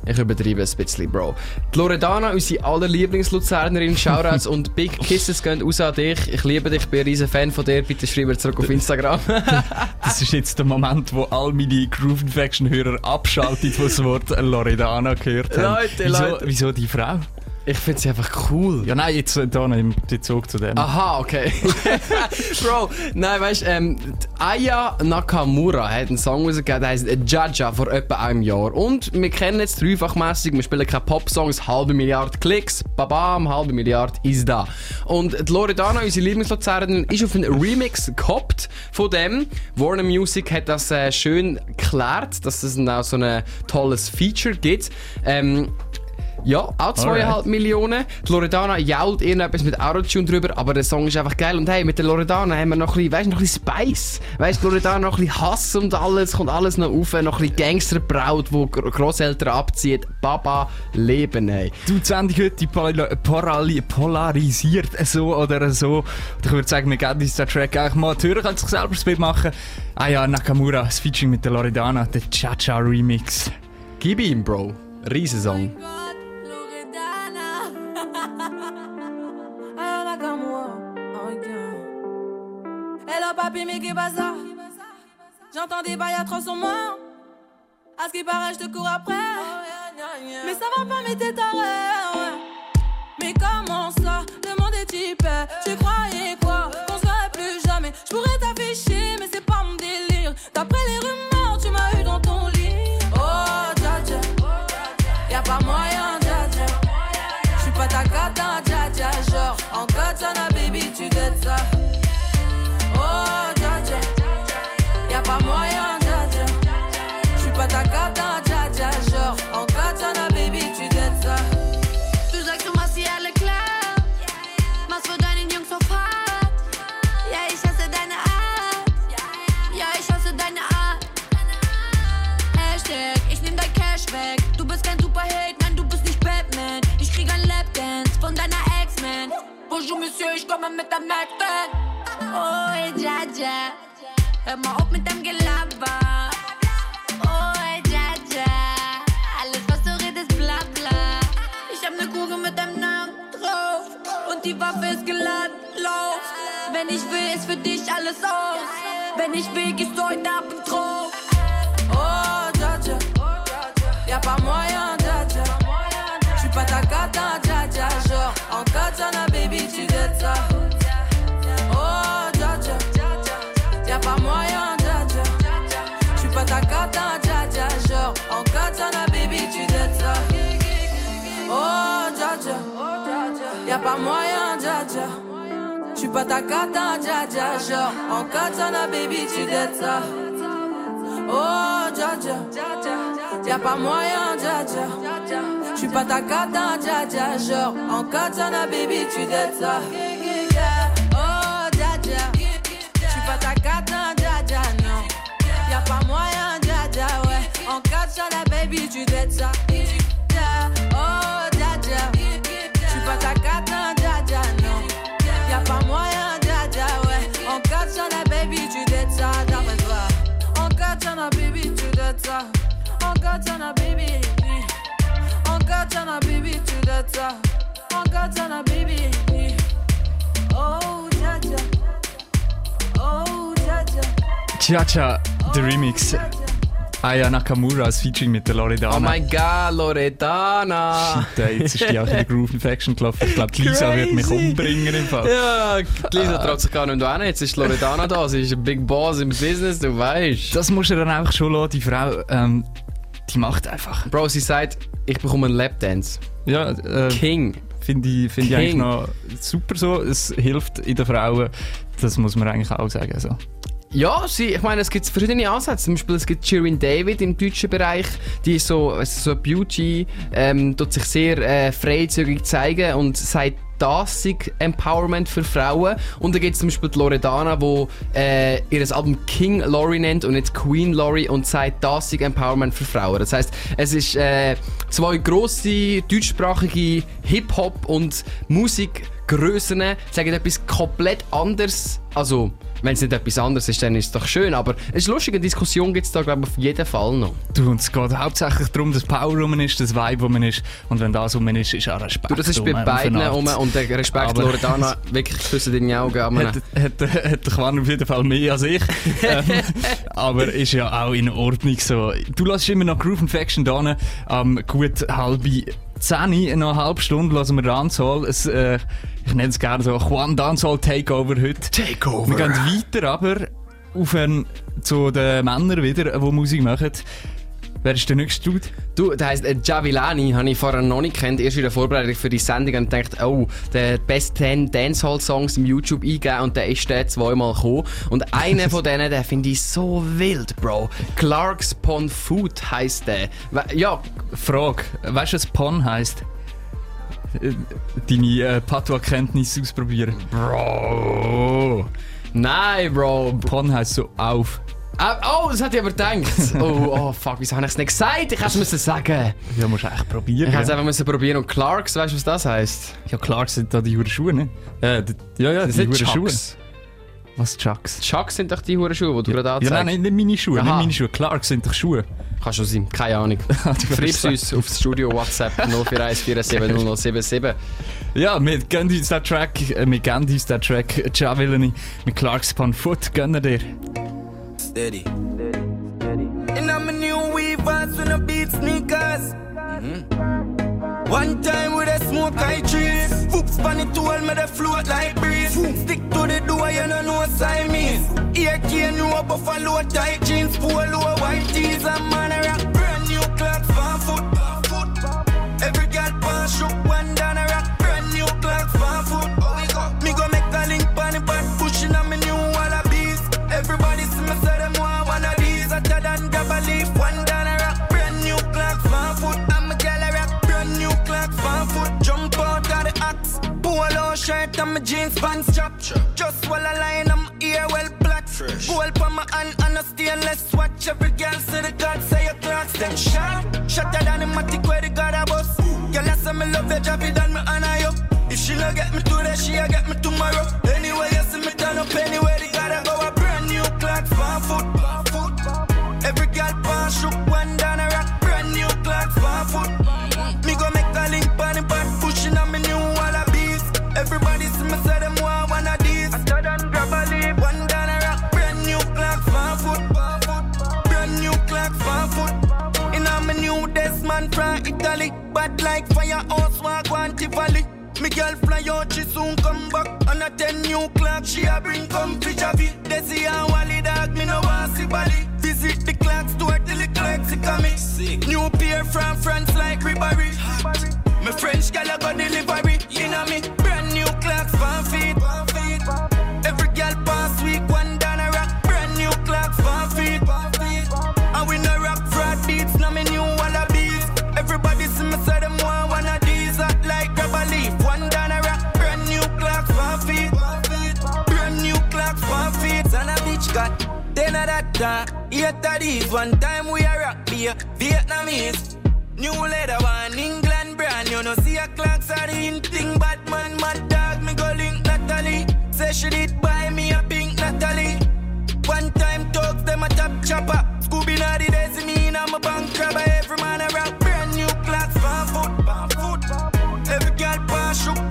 Speaker 7: ich übertreibe ein bisschen, Bro. Die Loredana, unsere aller Lieblingsluzernerin, Shoutouts und Big Kisses gehen raus an dich. Ich liebe dich, bin ein riesen Fan von dir. Bitte schreib mir zurück auf Instagram.
Speaker 6: Das ist jetzt der Moment, wo all meine Groove Infection Hörer abschalten, die das Wort Loredana gehört haben.
Speaker 7: Leute,
Speaker 6: wieso,
Speaker 7: Leute.
Speaker 6: wieso die Frau?
Speaker 7: Ich finde sie einfach cool.
Speaker 6: Ja, nein, jetzt äh, da im Bezug zu dem.
Speaker 7: Aha, okay. Bro, nein, weißt du, ähm, Aya Nakamura hat einen Song rausgegeben, der heißt Jaja vor etwa einem Jahr. Und wir kennen jetzt dreifachmässig, wir spielen keine Popsongs, halbe Milliarde Klicks, babam, halbe Milliarde ist da. Und die Loredana, unsere Lieblingsluzernerin, ist auf einen Remix gehabt von dem. Warner Music hat das äh, schön geklärt, dass es auch so ein tolles Feature gibt. Ähm, ja, auch zweieinhalb
Speaker 6: Alright.
Speaker 7: Millionen. Die Loredana jault irgendetwas mit Autotune drüber, aber der Song ist einfach geil. Und hey, mit der Loredana haben wir noch ein bisschen, weißt, noch ein bisschen Spice. Weißt, die Loredana noch ein bisschen Hass und alles, kommt alles noch auf. Noch ein bisschen Gangsterbraut, die Gr- Grosseltern abzieht. Baba, Leben, hey.
Speaker 6: Du, die Sendung heute die pola- porali- polarisiert so oder so. Und ich würde sagen, wir geben uns den Track eigentlich mal die Hörer können sich selber das Bild machen. Ah ja, Nakamura, das Featuring mit der Loredana, der Cha-Cha Remix.
Speaker 7: Gib ihm, Bro. Riesensong.
Speaker 11: Ah, yeah. Hello papi, mais qu'est bazar J'entends des bails atroces sur moi. À ce qui paraît, je te cours après. Mais ça va pas, mais t'es. Mais comment ça? Le monde est. Tu croyais quoi? Qu'on se verrait plus jamais. Je pourrais t'afficher,
Speaker 27: Bonjour, Monsieur, ich komme mit der McBand. Oh, ey, Jaja. Hör mal auf mit dem Gelaber. Oh, ey, Jaja. Alles, was du redest, bla bla. Ich hab ne Kugel mit deinem Namen drauf. Und die Waffe ist geladen, lauf. Wenn ich will, ist für dich alles aus. Wenn ich will, gehst du heute Abend drauf.
Speaker 11: Oh, dja dja. Y'a pas moyen, dja dja. J'suis pas ta dja. Genre, katana, baby, tu ça. Oh, dja. Y'a pas moyen, dja. J'suis pas ta cata, dja. Genre, en katana, baby, tu dettes ça. Oh, dja. Y'a pas moyen, dja. J'suis pas ta cata, dja. Genre, en katana, baby, tu dettes ça. Oh, dja. Y'a pas moyen, dja. J'suis pas ta cata, dja dja. Genre, en katana, baby, tu dettes ça. Oh, dja dja. J'suis pas ta cata, dja non. Y'a pas moyen, ouais. En baby, tu dettes ça. Oh, dja dja. J'suis pas ta cata, non. Y'a pas moyen, ouais. En katana, baby, tu. En katana, baby, tu dettes ça. En katana, baby, dettes ça. En katana, baby. Oh, dja. Oh, dja dja.
Speaker 6: Cha-Cha, der Remix. Aya Nakamura, das Featuring mit der Loredana.
Speaker 7: Oh mein Gott, Loredana.
Speaker 6: Shit, ey, jetzt ist die auch in der Groove Infection gelaufen. Ich glaube, Lisa wird mich umbringen im Fall.
Speaker 7: Ja, Lisa traut sich gar nicht mehr hin. Jetzt ist Loredana da. Sie ist ein Big Boss im Business, du weißt.
Speaker 6: Das musst du dann einfach schon lassen. Die Frau, ähm, die macht einfach.
Speaker 7: Bro, sie sagt, ich bekomme einen Lapdance.
Speaker 6: Ja, äh,
Speaker 7: King.
Speaker 6: Finde ich, find ich eigentlich noch super so. Es hilft in den Frauen. Das muss man eigentlich auch sagen. So.
Speaker 7: Ja, sie, ich meine, es gibt verschiedene Ansätze. Zum Beispiel es gibt Shirin David im deutschen Bereich, die ist so, ist so Beauty, ähm, tut sich sehr äh, freizügig zeigen und sagt, das sei Empowerment für Frauen. Und dann gibt es zum Beispiel die Loredana, die äh, ihr Album King Lori nennt und nicht Queen Lori und sagt, das sei Empowerment für Frauen. Das heißt, es ist äh, zwei grosse deutschsprachige Hip-Hop und Musikgrössen sagen etwas komplett anderes. Also, wenn es nicht etwas anderes ist, dann ist es doch schön. Aber es ist lustig, eine Diskussion gibt es da, glaube ich, auf jeden Fall noch.
Speaker 6: Du, und es geht hauptsächlich darum, dass Power rum ist, das Vibe rum ist. Und wenn das rum ist, ist auch Respekt
Speaker 7: Du, das ist bei
Speaker 6: rum,
Speaker 7: beiden rum und der Respekt
Speaker 6: Aber-
Speaker 7: Loredana wirklich küssen deine Augen.
Speaker 6: Hat, hat, hat der Quan auf jeden Fall mehr als ich. ähm, aber ist ja auch in Ordnung so. Du lässt immer noch Groove Infection da, ähm, gut halbe 10 Uhr, noch eine halbe Stunde, hören wir Dancehall. Es, äh, ich nenne es gerne so Juan Dancehall Takeover heute.
Speaker 28: Takeover.
Speaker 6: Wir gehen weiter, aber auf ein, zu den Männern wieder, die Musik machen. Wer ist der nächste Dude?
Speaker 7: Du, der heisst äh, Javilani, habe ich vorher noch nicht kennt. Erst in der Vorbereitung für die Sendung und gedacht, oh, der Best 10 Dancehall-Songs im YouTube eingeben und der ist der zweimal gekommen. Und einer von denen, den finde ich so wild, Bro. Clarks Pon Food heisst der. Ja,
Speaker 6: Frage. Weißt du, was Pon heisst? Deine äh, Patois-Kenntnisse ausprobieren.
Speaker 7: Bro. Nein, Bro.
Speaker 6: Pon heisst so auf.
Speaker 7: Ah, oh, das hätte ich aber gedacht. Oh, oh fuck, wieso habe ich es nicht gesagt? Ich hätte es müssen sagen.
Speaker 6: Ja, musst du echt probieren.
Speaker 7: Ich hätte es
Speaker 6: ja.
Speaker 7: einfach müssen probieren. Und Clarks, weißt du, was das heisst?
Speaker 6: Ja, Clarks sind da die Huren Schuhe, ne? Äh, die, ja, ja,
Speaker 7: Das
Speaker 6: die
Speaker 7: sind
Speaker 6: Huren Schuhe. Was Chucks?
Speaker 7: Chucks sind doch die Huren Schuhe, die du gerade
Speaker 6: Ja,
Speaker 7: anzeigst.
Speaker 6: nein, nein, nicht meine Schuhe,
Speaker 7: Aha.
Speaker 6: nicht meine Schuhe. Clarks sind doch Schuhe.
Speaker 7: Kann schon sein, keine Ahnung. Schreib's uns aufs Studio WhatsApp 04147077.
Speaker 6: Ja, wir geben uns den Track, äh, wir geben uns den Track Javelini mit Clarks Pan Foot, gönnen dir.
Speaker 29: Steady. And I'm a new weavers with no beat sneakers. Mm-hmm. One time with a smoke I trees. Foops pan it to all me the float like breeze. Stick to the door, you know no Siamese. Ear cane, no buffalo tight jeans, polo white tees, and man a rock brand new clocks, fan foot. Every girl pan shook one shirt and my jeans pants chop. Just while I line, I'm ear well black. Gold pa my hand and a stainless watch. Every girl say the God say your clocks them sharp. Shatter than the matic where the God a bus. Girl I say me love your job, it done me honor you. If she no get me today, she a get me tomorrow. Anyway, you see me turn up anywhere, the God a go a brand new clocks, fan foot. Out, she soon come back. On a ten new clock, she a bring come fi Javi. Desi and Wally dog, me no want see Bali. Visit the clock store till the clocks come in. New pair from France like Ribari. Me French gal a go delivery. Inna me brand new clocks, fan feet. Every girl pass week, one down a rock. Brand new clocks, fan feet. And we no rock fraud beats, now me new got ten of that time. Eight these, one time we a rock beer. Vietnamese. New leather one, England brand. You know see a clocks are in thing. Batman, mad dog, me go link Natalie. Say she did buy me a pink Natalie. One time talks them a top chopper. Scooby na the me in I'm a bank crabber. Every man a rock brand new clocks, fan foot, fan foot. Every girl pass shook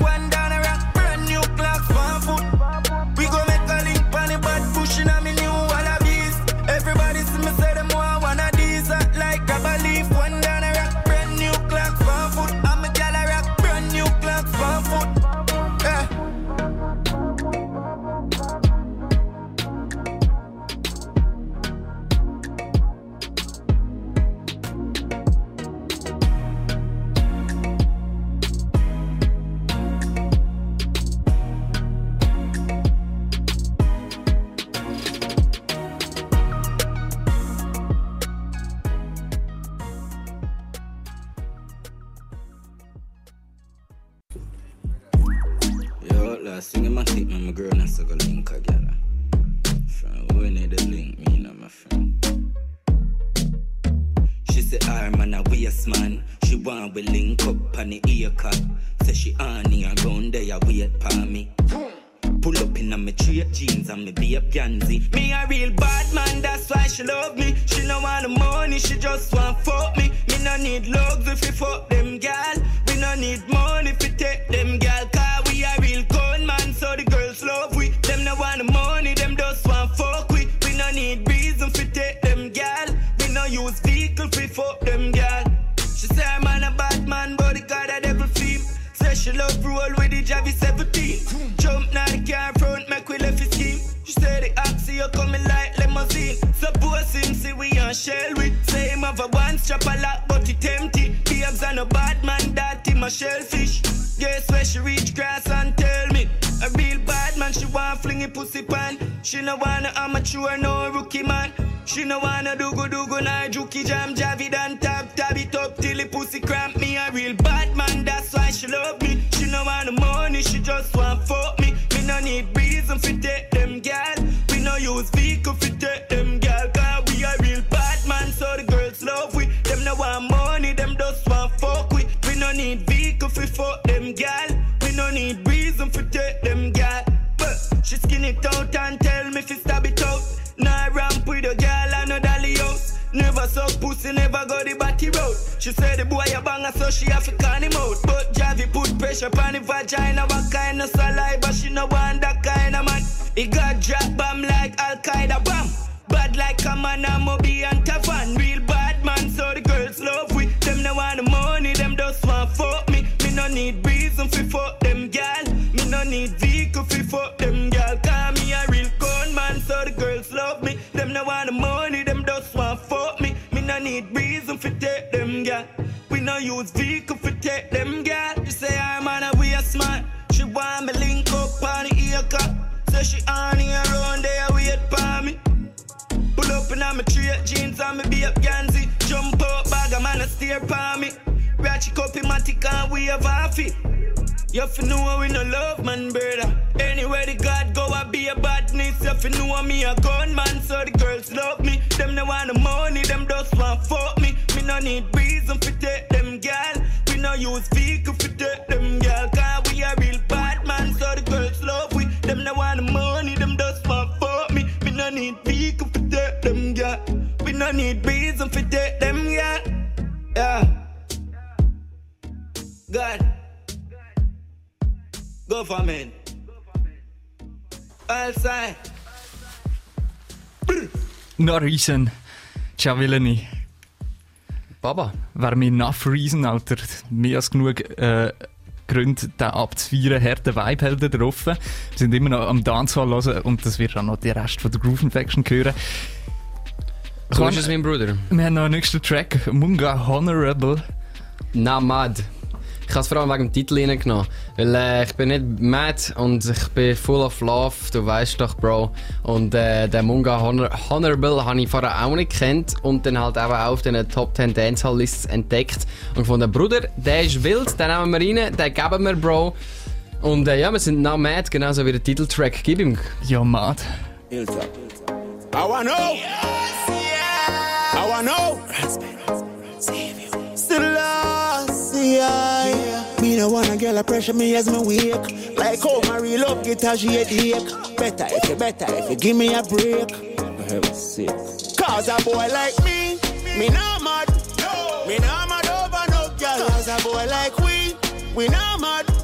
Speaker 30: thing I'm my girl so go link link me and my friend. She say, "I man a waste man." She want we link up on the ear cut. Say she on here round there wait for me. Pull up in my straight jeans and me be up Yanzi. Me a real bad man, that's why she love me. She no want the money, she just want fuck me. Me no need love if you fuck them gal. We no need money if you take them gal. Cause we a real con man, so the girls love we. Them no want the money, them just want fuck we. We no need reason for take them gal. We no use vehicle for fuck them gal.
Speaker 29: Ready, Javi 17. Jump now the car front, make we left his scheme. She said the oxy, you coming like limousine. Suppose him see we on shell with. Him have a one strap a lot, but it empty. Babes and a bad man, that him a shellfish. Guess where she reach grass and tell me. A real bad man, she want fling it pussy pan. She no wanna amateur, no rookie man. She no wanna do go do go na juki jam javid and tab tab it up till the pussy cramp me. A real bad that's why she love me. She no want the money, she just want fuck me. Me no need reason fi take them gal. We no use vehicle fi take them gal. Cause we a real bad man, so the girls love we. Them no want money, them just want fuck we. We no need vehicle fi fuck them gal. We no need reason fi take them gal. But she skin it out and tell me fi stab it out. Pussy, never go the body road. She said the boy a banger, so she have to can him out. But Javi put pressure on the vagina, what kind of saliva? She no want that kind of man. He got drop bomb like Al Qaeda bomb. Bad like a man, I'm Moby and Tafan. Real bad man, so the girls love we. Them no want the money, them just want fuck me. Me no need reason fi fuck them gal. Me no need vehicle fi fuck need reason fi take them gal. We no use vehicle fi take them gal. You say I'm on a a smart. She want me link up on the ear cut. Say she on here around there wait for me. Pull up in my straight jeans and me be up Ganzi. Jump out, bag a man a steer for me. Ratchet copy matic and we have half it. You fi know we no love man, brother. Anywhere the God go, I be a badness. You fi know me a gunman, so the girls love me. Them no want the money, them just want fuck me. Me no need reason fi take them gal. We no use vehicle fi take them gal. Cause we a real bad man, so the girls love we. Them no want the money, them just want fuck me. Me no need vehicle fi take them gal. We no need reason fi take them gal. Yeah. God. Government. Outside.
Speaker 6: No reason. Ciavileni.
Speaker 7: Baba.
Speaker 6: Wäre mir enough reason, Alter. Mehr als genug äh, Gründe, den abzufeiern. Harten Vibe hält er drauf. Wir sind immer noch am Dancehall hören und das wird auch noch der Rest von der Groove Infection hören.
Speaker 7: So ist es, mein Bruder.
Speaker 6: Wir haben noch einen nächsten Track. Munga Honorable.
Speaker 7: Namad. Ich habe es vor allem wegen dem Titel reingenommen. Weil äh, ich bin nicht mad und ich bin full of love, du weißt doch, Bro. Und äh, den Munga Honor Honorable habe ich vorher auch nicht kennt und dann halt eben auch auf den Top 10 Dancehall Lists entdeckt. Und gefunden, Bruder, der ist wild, den nehmen wir rein, den geben wir, Bro. Und äh, ja, wir sind now mad, genauso wie der Titeltrack. Gib ihm.
Speaker 6: Ja, mad.
Speaker 31: I wanna know. I wanna know. Still lost, yeah. No wanna get a pressure me as me wake. Like how my real love get a headache. Better if you better if you give me a break. For heaven's sake. Cause a boy like me, me not mad. Me not mad over no girl. Cause a boy like we, we not mad.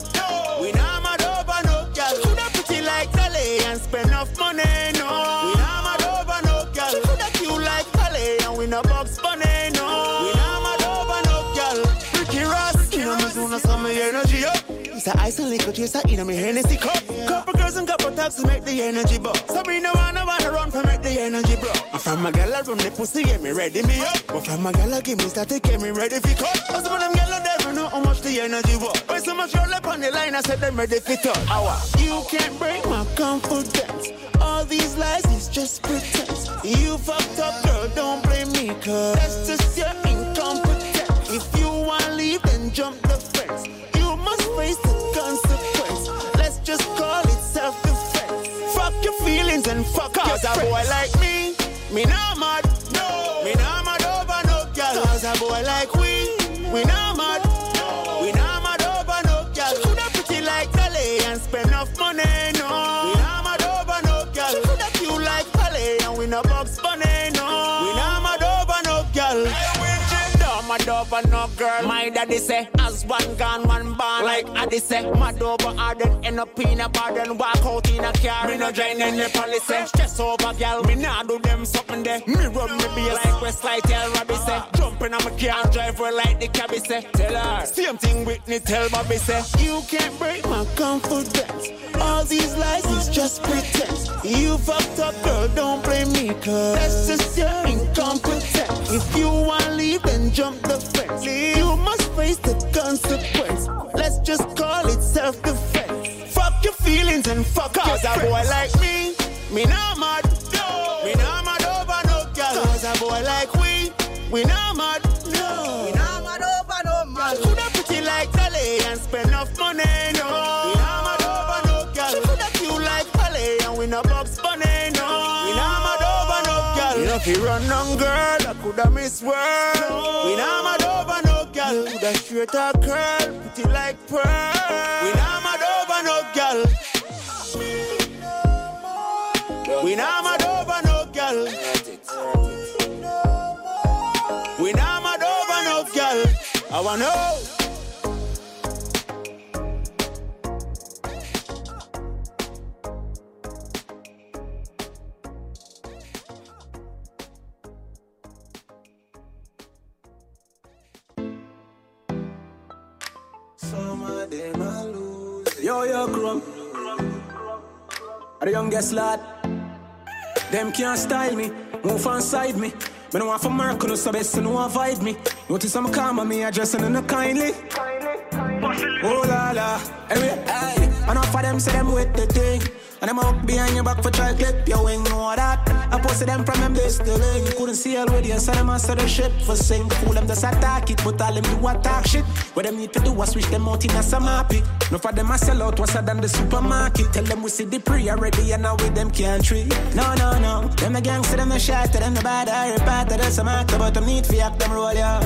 Speaker 31: It's a ice and liquor chaser in me Hennessy cup. Couple girls and couple taps to make the energy bump. Sabrina wanna wanna run for make the energy bro. I'm from a gal I run the pussy, get me ready me up. But from a gal give me static, get me ready for cut. Cause some of them gal never know how much the energy was. When so much roll up on the line, I said them ready for. Hour. You can't break my confidence. All these lies is just pretense. You fucked up, girl, don't blame me, cause that's just your incompetence. If you wanna leave, then jump the fence. Face the consequence. Let's just call it self-defense. Fuck your feelings and fuck Cause your a boy like me, me not mad. No. Me not mad over no girl. Cause a boy like we, we not mad. No, We not mad over no girl. She coulda pretty like Dolly and spend enough money, no. We not mad over no girl. She coulda cute like Dolly and we no box bunny, no. We not mad over no girl. Don't mad over no girl. My daddy say, as one gone, one born. Like say, mad over hard and end up in a bar, then walk out in a car. Me no join any policy. Stress over, girl. Me nah do them something there. Me run me be like Westlight, tell Robbie say. Jumping on my car and drive her like the cabbie say. Tell her. Same thing Whitney tell Bobby say. You can't break my confidence. All these lies is just pretense. You fucked up, girl, don't blame me, cause that's just your incompetence. If you wanna leave, then jump the fence. You must face the consequence. Let's just call it self defense. Fuck your feelings and fuck off. Cause a boy like me, me not mad. No. Me not mad over no girl. Cause a boy like we, we not mad. No. We not mad over no man. She coulda pretty like Dolly and spend enough money. No. We not mad over no girl. She coulda cute like Polly and we no Bugs Bunny. No. We not mad over no girl. You know if you run on girl, coulda miss world. No. We not mad over no girl. Coulda straight a curl, pretty like pearl. We not mad over no girl. We not mad over no girl. We not mad over no girl. I wanna know.
Speaker 32: Them I lose. Yo, yo. Are the youngest lad. Them can't style me, move inside me. Me no want for Merc, no so best no avoid me. Notice I'm calm on me, addressing in a kindly. Oh la la, anyway, hey. Enough of them say them with the thing. And them out behind your back for try clip your wing, know that. I posted them from them this the lane. Couldn't see already, I said them answer the shit for sing. Fool them just attack it, but all them do attack shit. What them need to do was switch them out in a happy. No for them I sell out, what's than the supermarket. Tell them we see the pre already, and now with them can't treat. No, no, no. Them the gangster, them the shot, them the bad, I repart to some actor, but them need for act them roll, yeah.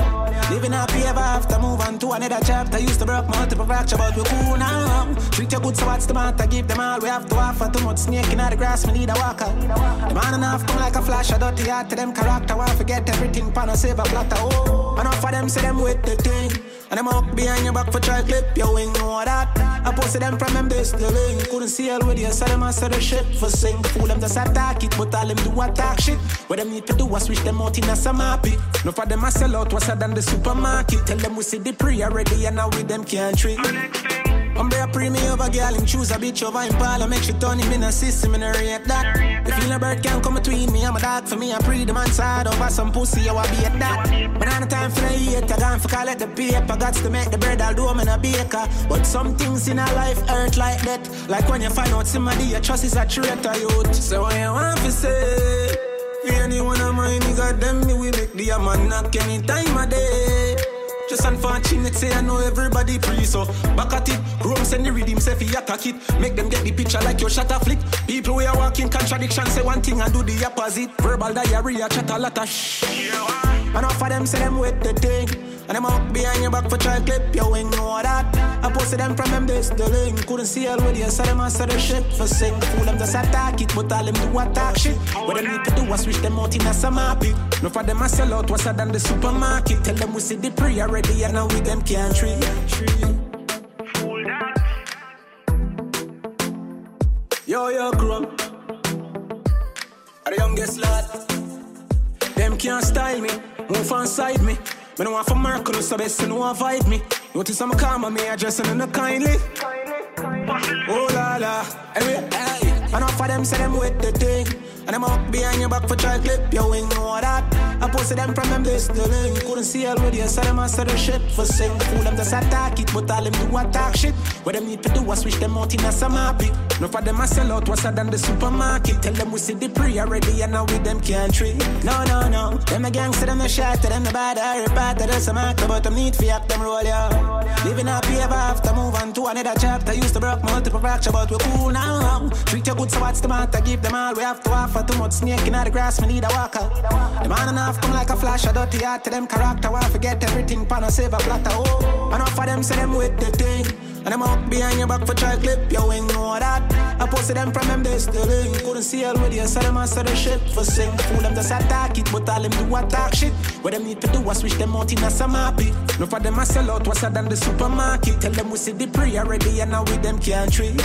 Speaker 32: Living happy ever after, move on to another chapter. Used to broke multiple fracture, but we cool now. Treat you good, so what's the matter? Give them all we have to offer. Too much snake in the grass, me need a walker. The man enough come like a flash, I dirty heart to them character. Want forget everything, pan and save a silver platter. Oh, enough of them say them with the thing. And them up behind your back for try clip your wing, know that. I posted them from them base the link. Couldn't see already, I saw them answer the shit for sing. Fool them just attack it, but all them do attack shit. What them need to do was switch them out in a some happy. No for them I sell out, what's than the supermarket. Tell them we see the already, and now with them can't treat. I'm a premium over girl, him choose a bitch over Impala. Make she turn him in a system and I rate that. The feel a bird can come between me, I'm a dog for me I pre the man side over some pussy, I want be at that But the time for the hate, I gone for collect the paper. Got to make the bread, I'll do 'em in a baker. But some things in our life hurt like that. Like when you find out somebody you trust is a traitor, youth. So what you want to say? For any one of my nigga, them me we make the man knock any time of day just unfortunate, say I know everybody free, so back at it. Chrome send the rhythm, say fi attack it. Make them get the picture like your shutter flick. People we are walking contradiction, say one thing and do the opposite. Verbal diarrhea, chat a lot of shh. Enough of them say them with the thing. And them up behind your back for try to clip your wing, know that. I posted them from them base the link. Couldn't see already, I saw them answer the shit for sing. Fool them just attack it, but all them do attack shit. What them need to do was switch them out in a some happy. No for them I sell out, what's than the supermarket. Tell them we see the pre already, and now we them can't treat. Fool that Yo, yo, Chrome. Are the youngest lad. Them can't style me, move on side me. Me no want for Mercury, so best no avoid me. Notice I'm calm on me, addressing in a kindly. Oh la la, anyway, hey. Enough of them say them with the thing. And them up behind your back for try clip your wing, know that. I posted them from them this link. Couldn't see already, I saw them answer the shit for sing. Fool them just attack it, but all them do attack shit. What them need to do was switch them out in a happy. No for them I sell out, what's than the supermarket. Tell them we see the pre already, and now with them can't treat. No, no, no. Them a gangster, them a shot, them the bad, I repart to the some actor, but them need fi act them roll, yeah. Living happy ever after, move on to another chapter. Used to broke multiple fracture, but we cool now. Treat you good, so what's the matter? Give them all we have to offer. Too much snake in the grass, me need a walker. The man enough come like a flash, a dirty heart to them character. Why forget everything, pan and save a silver platter. Oh, enough of them say them with the thing. And them up behind your back for try clip your wing, know that. I posted them from them, they still in. Couldn't see all with you, so them answer the ship for sing. Fool them just attack it, but all them do attack shit. What them need to do is switch them out in a some happy. No for them I sell out, what's than the supermarket. Tell them we see the pre already, and now with them can't treat.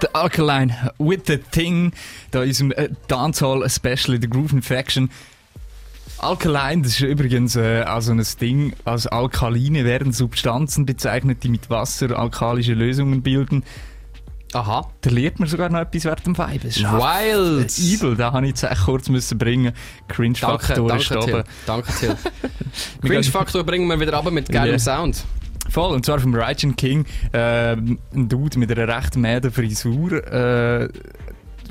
Speaker 6: The Alkaline with the Thing, da in unserem äh, Dancehall-Special in der Groove Infection. Alkaline, das ist übrigens äh, also ein Ding, als Alkaline werden Substanzen bezeichnet, die mit Wasser alkalische Lösungen bilden.
Speaker 7: Aha.
Speaker 6: Da lernt man sogar noch etwas während dem Vibe. Das ist
Speaker 7: Wild.
Speaker 6: äh, Evil, da habe ich jetzt kurz müssen bringen.
Speaker 7: Danke,
Speaker 6: Cringe-Faktor
Speaker 7: danke
Speaker 6: ist
Speaker 7: Till.
Speaker 6: oben.
Speaker 7: Danke Till. Cringe-Faktor bringen wir wieder ab mit geilem
Speaker 6: Ja.
Speaker 7: Sound.
Speaker 6: Voll, und zwar vom Ryan King, äh, ein Dude mit einer recht mäden Frisur. Äh,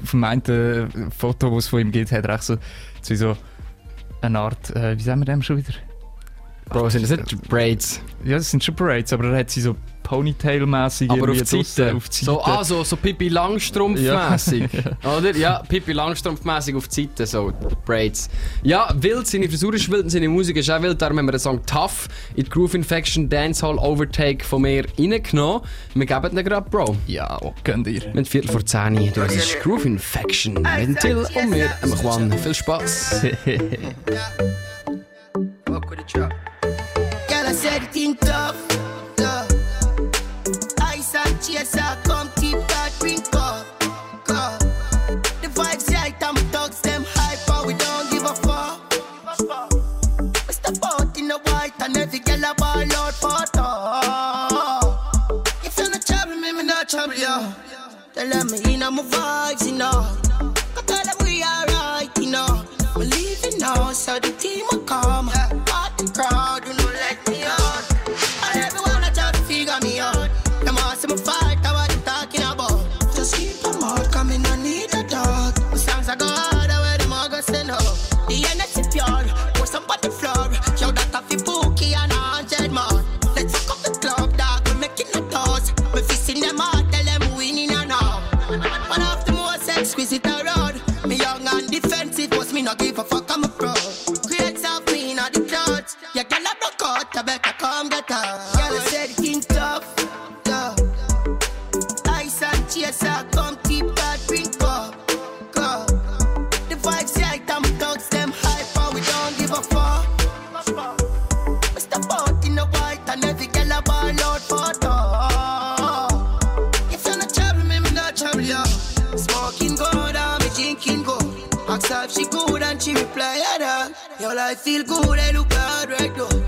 Speaker 6: vom einen äh, Foto, das es von ihm gibt, hat er so, so eine Art, äh, wie sagen wir dem schon wieder?
Speaker 7: Bro, sind das nicht Braids?
Speaker 6: Ja, das sind schon Braids, aber er hat sie so Ponytail-mäßig
Speaker 7: Aber auf die Seite.
Speaker 6: auf die
Speaker 7: So,
Speaker 6: Seite.
Speaker 7: ah, so, so Pippi Langstrumpf-mäßig.
Speaker 6: Ja.
Speaker 7: Oder? Ja, Pippi Langstrumpf-mäßig auf die Seite, so Braids. Ja, wild, seine Frisur ist wild und seine Musik ist auch wild. Darum haben wir den Song Tough in die Groove Infection Dancehall Overtake von mir reingenommen. Wir geben den gerade, Bro.
Speaker 6: Ja, könnt ihr.
Speaker 7: Mit Viertel vor 10 Uhr. Das ist Groove Infection. Mit Till und mir, Juan. Viel Spaß.
Speaker 33: Girl, I said in tough, tough. Ice and chaser, come keep that drink up, up. The vibes right, I'm thugs, them hype, but we don't give a fuck. Mr. Boat in the white and every girl a ball out for talk. If you're not trouble me, me not trouble you. Tell them me in my vibes, you know. I tell them we alright, you know. We leaving now, so the team will come. Give a fuck, I'm a pro. Create some clean of the clothes. Yeah, girl, I broke out, I better come get her. Girl, I said feel good, I look hard right now.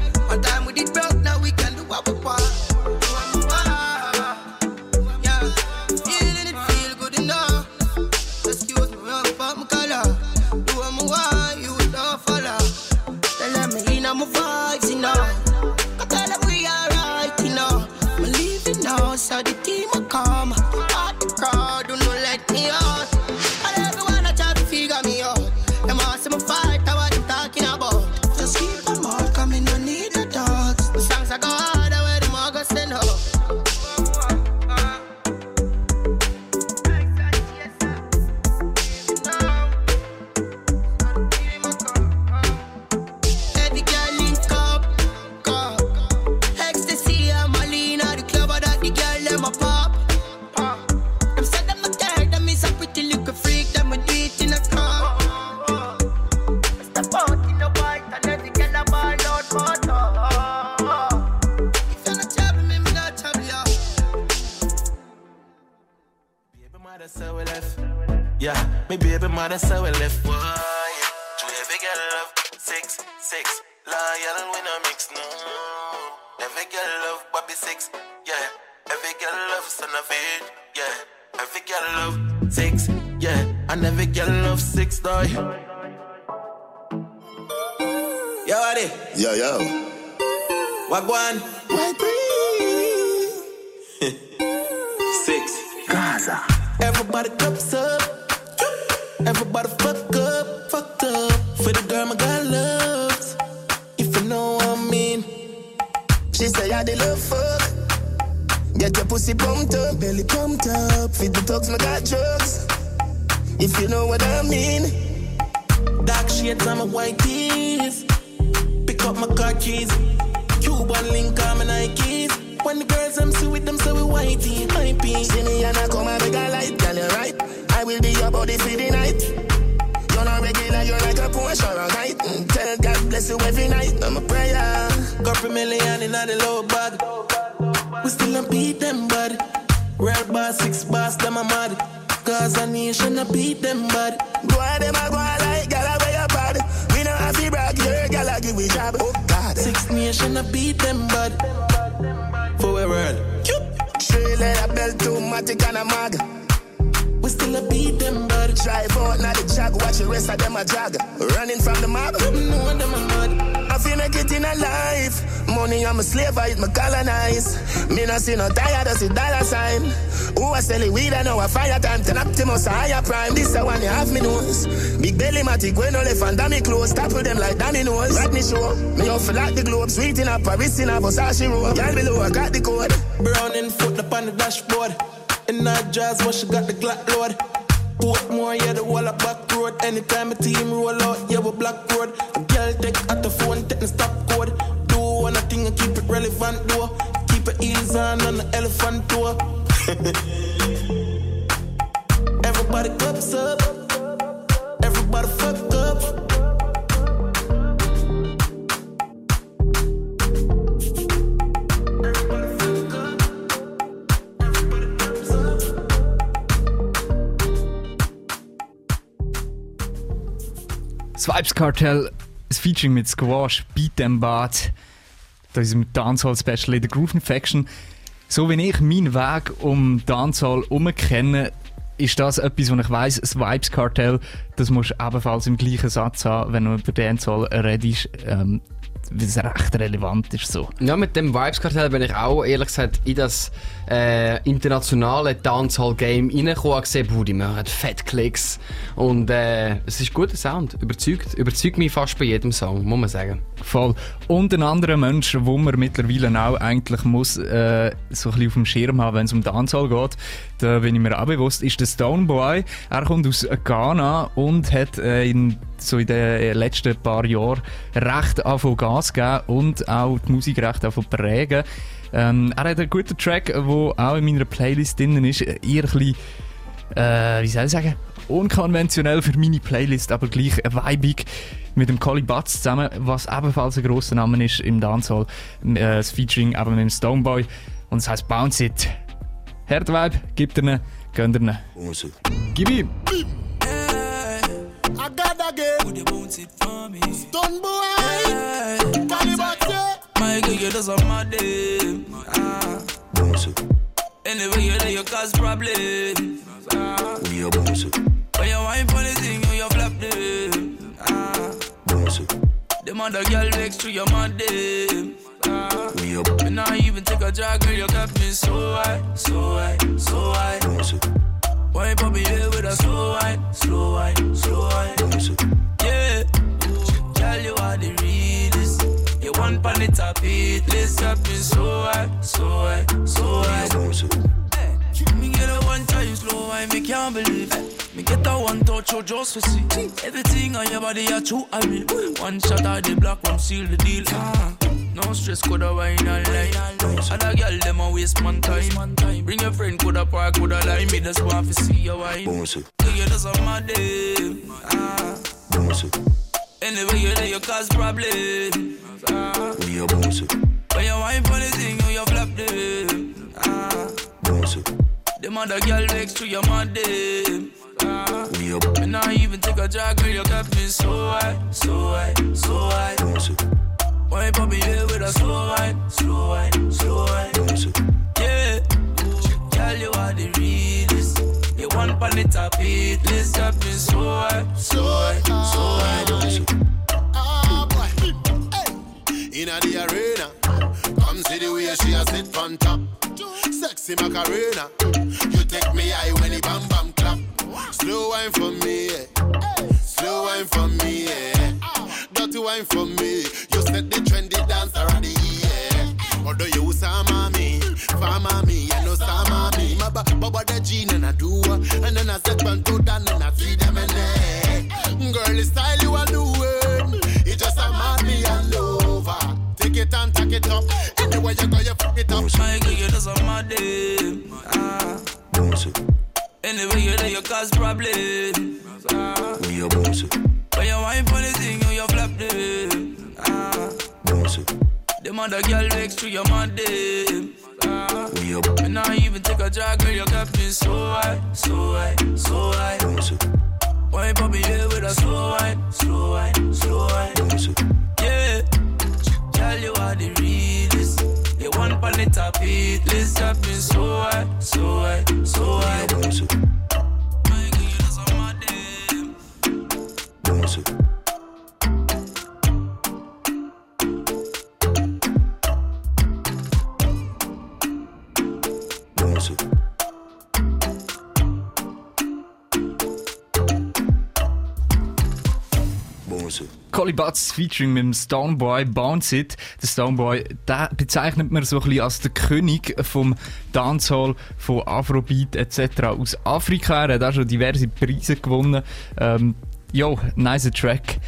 Speaker 34: Yo, Adi.
Speaker 31: Yo, yo.
Speaker 34: Wagwan. Six. Gaza. Everybody cups up. Everybody fuck up, fucked up. For the girl my God loves. If you know what I mean.
Speaker 31: She say I the love fuck. Get your pussy pumped up, belly pumped up. Feed the dogs, my got drugs. If you know what I mean.
Speaker 34: Dark shades on my white tees. Pick up my car keys. Cuban link on my Nikes. When the girls I'm see with them, so we
Speaker 31: whitey, my pee. See me and I come and make a light, girl, you right. I will be your body for the night. You're not regular, you're like a Porsche or a night. Mm, Tell God bless you every night. I'm a prayer.
Speaker 34: Couple million in the low bag. We still don't beat them bad. Real boss, six boss, them a mad. Cause a nation a beat them bad.
Speaker 31: Go ahead, them a go a like, gal, give we job. Oh God.
Speaker 34: Six nation a beat them bad. For a world.
Speaker 31: Three letter belt, two matic and a mag.
Speaker 34: We still a beat them bad.
Speaker 31: Drive out, not the jag, watch the rest of them a jog. Running from the mob.
Speaker 34: No, them a mad.
Speaker 31: I feel make it in a life. Money, I'm a slave, I eat my colonize. Me not see no tired, I see dollar sign. Who I selling weed, I know a fire time. Ten Optimus, a higher prime. This a one you have me. Big belly, matic, when no left and clothes. Topple them like Danny nose. Rodney show. Me off like the globe. Sweet in a Paris in a Versace road. Girl below, I got the code.
Speaker 34: Brown in foot up on the dashboard. In that jazz, what she got the Glock load. Portmore, yeah, the wall of back road. Anytime a team roll out, yeah, we black road. Girl take at the phone, take the stop code. Do one thing and keep it relevant, though. Keep it heels on the elephant tour. Everybody cups up.
Speaker 6: Das Vibes Cartel, das Featuring mit Squash, Beat Them Bad, da ist im Dancehall-Special in der Groove Infection. So wie ich meinen Weg um Dancehall herum kenne, ist das etwas, was ich weiss, das Cartel, das musst du ebenfalls im gleichen Satz haben, wenn du über Dancehall redest, ähm, weil es recht relevant ist so.
Speaker 7: Ja, mit dem Vibes-Kartell bin ich auch ehrlich gesagt in das äh, internationale Dancehall-Game reingekommen und gesehen, boah, die machen fett Klicks. Und äh, es ist guter Sound. Überzeugt, überzeugt mich fast bei jedem Song, muss man sagen.
Speaker 6: Voll. Und ein anderer Mensch, wo man mittlerweile auch eigentlich muss, äh, so ein bisschen auf dem Schirm haben, wenn es um Dancehall geht, da bin ich mir auch bewusst, ist der Stoneboy. Er kommt aus Ghana und hat äh, in, so in den letzten paar Jahren recht angefangen Gas gegeben und auch die Musik recht angefangen prägen. Ähm, er hat einen guten Track, der auch in meiner Playlist drin ist. Eher ein bisschen, äh, wie soll ich sagen, unkonventionell für meine Playlist, aber gleich vibig mit dem Collie Butts zusammen, was ebenfalls ein grosser Name ist im Dancehall. Äh, das Featuring eben mit dem Stoneboy und es heisst Bounce It. Herd Vibe, gibt er gönnt er Gib ihm!
Speaker 31: I got again. Would you bounce it for me? Stun boy. Calibre.
Speaker 11: My girl, you just a mad day. Ah. Anyway, you know you cause problem. Ah.
Speaker 35: We are bounce it.
Speaker 11: When you wine for the thing, you you flap them. Ah.
Speaker 35: Bounce it.
Speaker 11: Them other girl next to your mad them. Ah.
Speaker 35: We are
Speaker 11: Me not even take a drag, girl, you got me so high, so high, so high.
Speaker 35: bounce it.
Speaker 11: Wine pop me here with a slow wine, slow wine, slow wine. Yeah, girl, you are the realest. You want pan it up, it. Let's got me so high, so high, so high. Me get a one time slow wine, me can't believe it. Me get a one touch, you just for see. Everything on your body, are true, I mean. One shot of the black, one seal the deal. Ah. No stress, coulda wine all night. Other girl, them a waste man time. Bring your friend, coulda park, coulda line. Me just want to see your wine.
Speaker 35: Bounce it.
Speaker 11: You just a mad day. Ah.
Speaker 35: Bounce it.
Speaker 11: Anyway, you know you cause problem. Ah.
Speaker 35: We are bounce it.
Speaker 11: When you wine for the thing, you, you flap them. Ah.
Speaker 35: Bounce it.
Speaker 11: Them other girl next to your mad them. Ah.
Speaker 35: We are
Speaker 11: Me not even take a drag, girl, you got me so high, so high, so
Speaker 35: bounce it.
Speaker 11: Wine pop me here with a slow wine, slow wine, slow wine. Yeah, girl, you are the realest. You want pan it up, it. Let's got me so high, so high, so high.
Speaker 36: Ah, boy. Hey. Inna the arena, come see the way she a sit on top. Sexy Macarena, you take me high when the bam bam clap. Slow wine for me, yeah. slow wine for me, yeah. Dirty wine for me, you set the trendy dance already, yeah. Although you sama me, fama me, you know sama me. My ba baba the gene and I do, and then I set one to down and I see them in there. Girl, the style you are doing, it just a mad me all over. Take it and take it up, anywhere you go, you fuck it up.
Speaker 11: My girl, you just a mad
Speaker 37: them. Ah. Anyway, you know you cause problem. Ah.
Speaker 18: We a bounce
Speaker 37: other girl next to your them. Ah.
Speaker 18: we a
Speaker 37: And now even take a drag, girl, you got me so high, so high, so high.
Speaker 18: it,
Speaker 37: Wine for me here with a slow wine, slow wine, slow wine.
Speaker 18: it,
Speaker 37: Yeah, girl, you are the realest. You one on the top hit list, got me so high, so high, so high.
Speaker 18: bounce it, bounce it. Bounce it.
Speaker 6: Collie Butts featuring mit dem Stoneboy Bounce It. Der Stoneboy, der bezeichnet man so ein bisschen als der König vom Dancehall, von Afrobeat etc. aus Afrika. Er hat auch schon diverse Preise gewonnen. Ähm, jo, nice Track.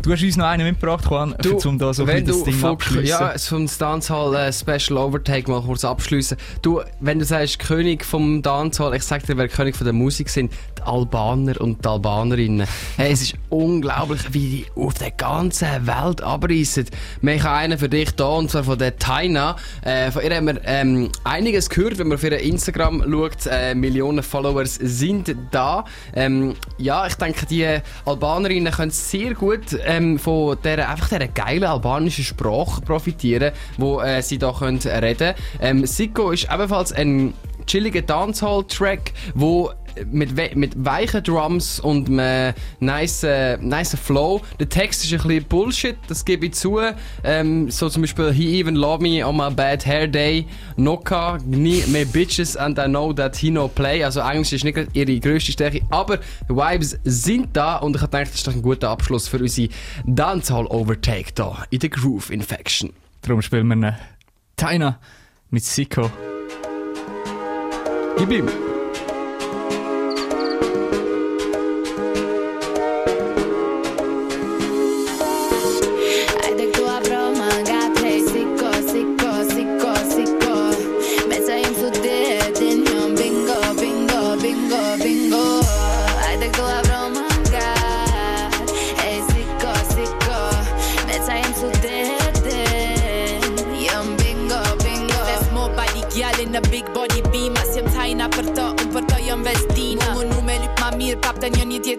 Speaker 6: Du hast uns noch einen mitgebracht, Juan,
Speaker 7: Du,
Speaker 6: um da so ein das Ding abschließen.
Speaker 7: Ja, ein Dancehall äh, Special Overtake mal kurz abschließen. Du, wenn du sagst König vom Dancehall, ich sag dir, wer König von der Musik sind, die Albaner und die Albanerinnen. Hey, es ist unglaublich, wie die auf der ganzen Welt abreißen. Wir haben einen für dich da, und zwar von der Taina. Äh, von ihr haben wir ähm, einiges gehört, wenn man auf ihr Instagram schaut. Äh, Millionen Followers sind da. Ähm, ja, ich denke, die Albanerinnen können sehr gut ähm, von der einfach dieser geilen albanischen Sprache profitieren, wo äh, sie können reden. Ähm, Siko ist ebenfalls ein chilliger Dancehall-Track, wo mit, we mit weichen Drums und einem nice, äh, nice Flow. Der Text ist ein bisschen Bullshit, das gebe ich zu. Ähm, so zum Beispiel He even love me on my bad hair day. Noka, me me bitches and I know that he no play. Also Englisch ist nicht ihre grösste Stärke, aber die Vibes sind da und ich gedacht, das ist doch ein guter Abschluss für unsere Dancehall Overtake da in der Groove Infection.
Speaker 6: Darum spielen wir einen Taina mit Siko.
Speaker 27: E Bíblia. when
Speaker 37: you
Speaker 7: need it.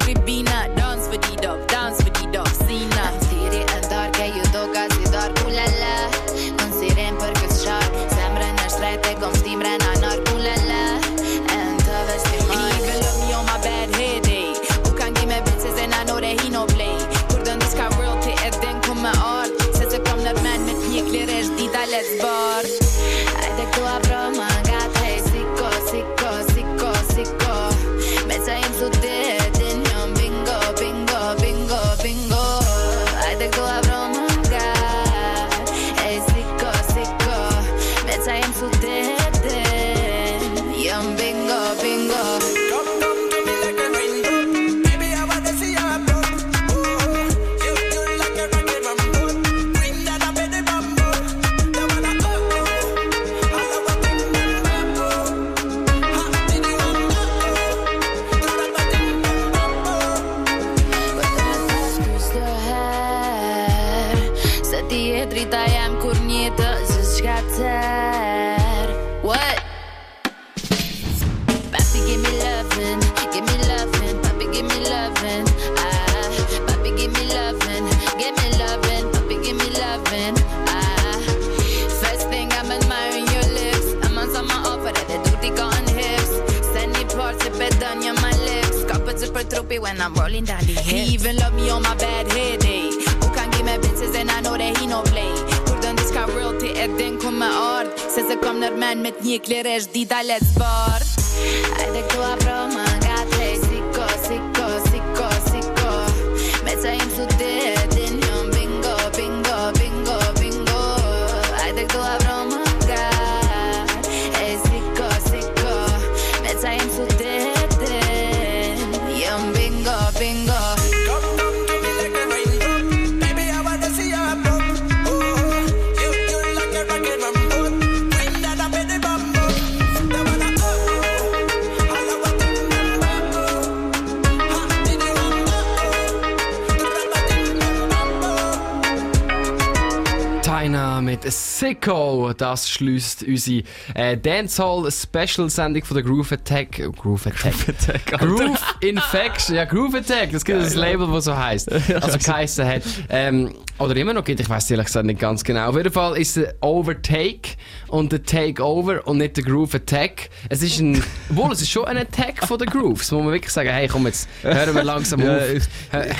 Speaker 7: Das schließt unsere äh, Dancehall-Special-Sendung von der Groove Attack. Groove Attack.
Speaker 6: Groove Attack.
Speaker 7: Groove Infection. Ja, Groove Attack. Das gibt ein Label, das so heisst. Also geheissen hat. Ähm, oder immer noch gibt, ich weiß ehrlich gesagt nicht ganz genau. Auf jeden Fall ist es Overtake und der Takeover und nicht der Groove Attack. Es ist ein, obwohl es ist schon ein Attack von der Grooves. Muss man wirklich sagen, hey, komm jetzt, hören wir langsam
Speaker 6: Ja,
Speaker 7: auf.
Speaker 6: ich,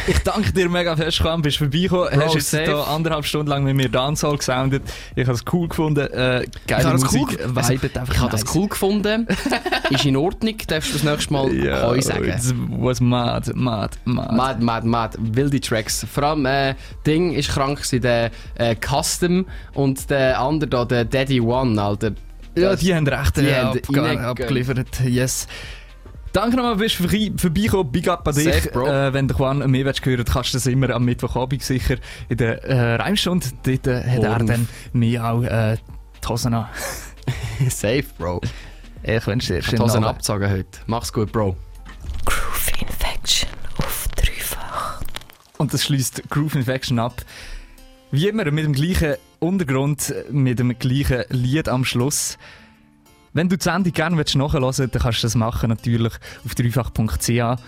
Speaker 6: ich danke dir mega fest, Juan, bist vorbeigekommen.
Speaker 7: Bro,
Speaker 6: Hast jetzt
Speaker 7: safe.
Speaker 6: da anderthalb Stunden lang mit mir Dancehall gesoundet. Ich habe es cool gefunden. Äh,
Speaker 7: Ich
Speaker 6: geile
Speaker 7: habe das cool,
Speaker 6: Musik,
Speaker 7: also, ich habe das cool gefunden. ist in Ordnung, darfst du das nächste Mal
Speaker 6: Ja,
Speaker 7: Heu sagen.
Speaker 6: it was mad, mad, mad.
Speaker 7: Mad, mad, mad. Wilde Tracks. Vor allem, äh, Ding ist krank gewesen, der äh, Custom und der andere da, der Daddy One, Alter.
Speaker 6: Ja, die haben recht
Speaker 7: die
Speaker 6: äh,
Speaker 7: haben
Speaker 6: abge abgeliefert. Yes. Danke nochmal, bist du vorbei- vorbeigekommen. Big up an dich.
Speaker 7: Safe, Bro.
Speaker 6: Äh, wenn du Juan mehr willst hören kannst du das immer am Mittwochabend sicher in der äh, Reimstunde. Dort äh, hat er dann mir auch äh, die Hosen an.
Speaker 7: Safe, Bro.
Speaker 6: Ich wünsche dir
Speaker 7: Ich
Speaker 6: schönen
Speaker 7: Hosen
Speaker 6: Abend.
Speaker 7: abgezogen heute. Mach's gut, Bro.
Speaker 27: Groove Infection auf dreifach.
Speaker 6: Und das schließt Groove Infection ab. Wie immer mit dem gleichen Untergrund, mit dem gleichen Lied am Schluss. Wenn du die Sendung gerne nachhören willst, dann kannst du das machen natürlich auf dreifach.ch.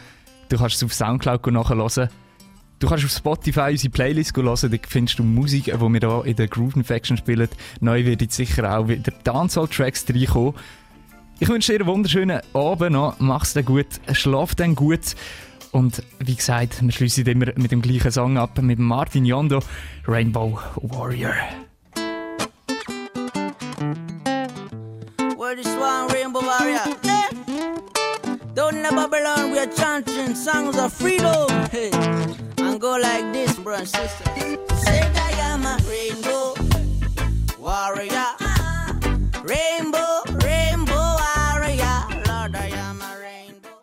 Speaker 6: Du kannst es auf Soundcloud nachhören. Du kannst auf Spotify unsere Playlist hören, dort findest du Musik, die wir hier in der Groove Infection spielen. Neu wird sicher auch wieder Dancehall-Tracks reinkommen. Ich wünsche dir einen wunderschönen Abend noch. Mach's dir gut, schlaf dann gut. Und wie gesagt, wir schließen immer mit dem gleichen Song ab, mit Martin Yondo, Rainbow Warrior.
Speaker 38: Where this one rainbow warrior. Eh? Down in Babylon, we are chanting songs of freedom. Hey, and go like this, bro and sister. Say I am a rainbow warrior.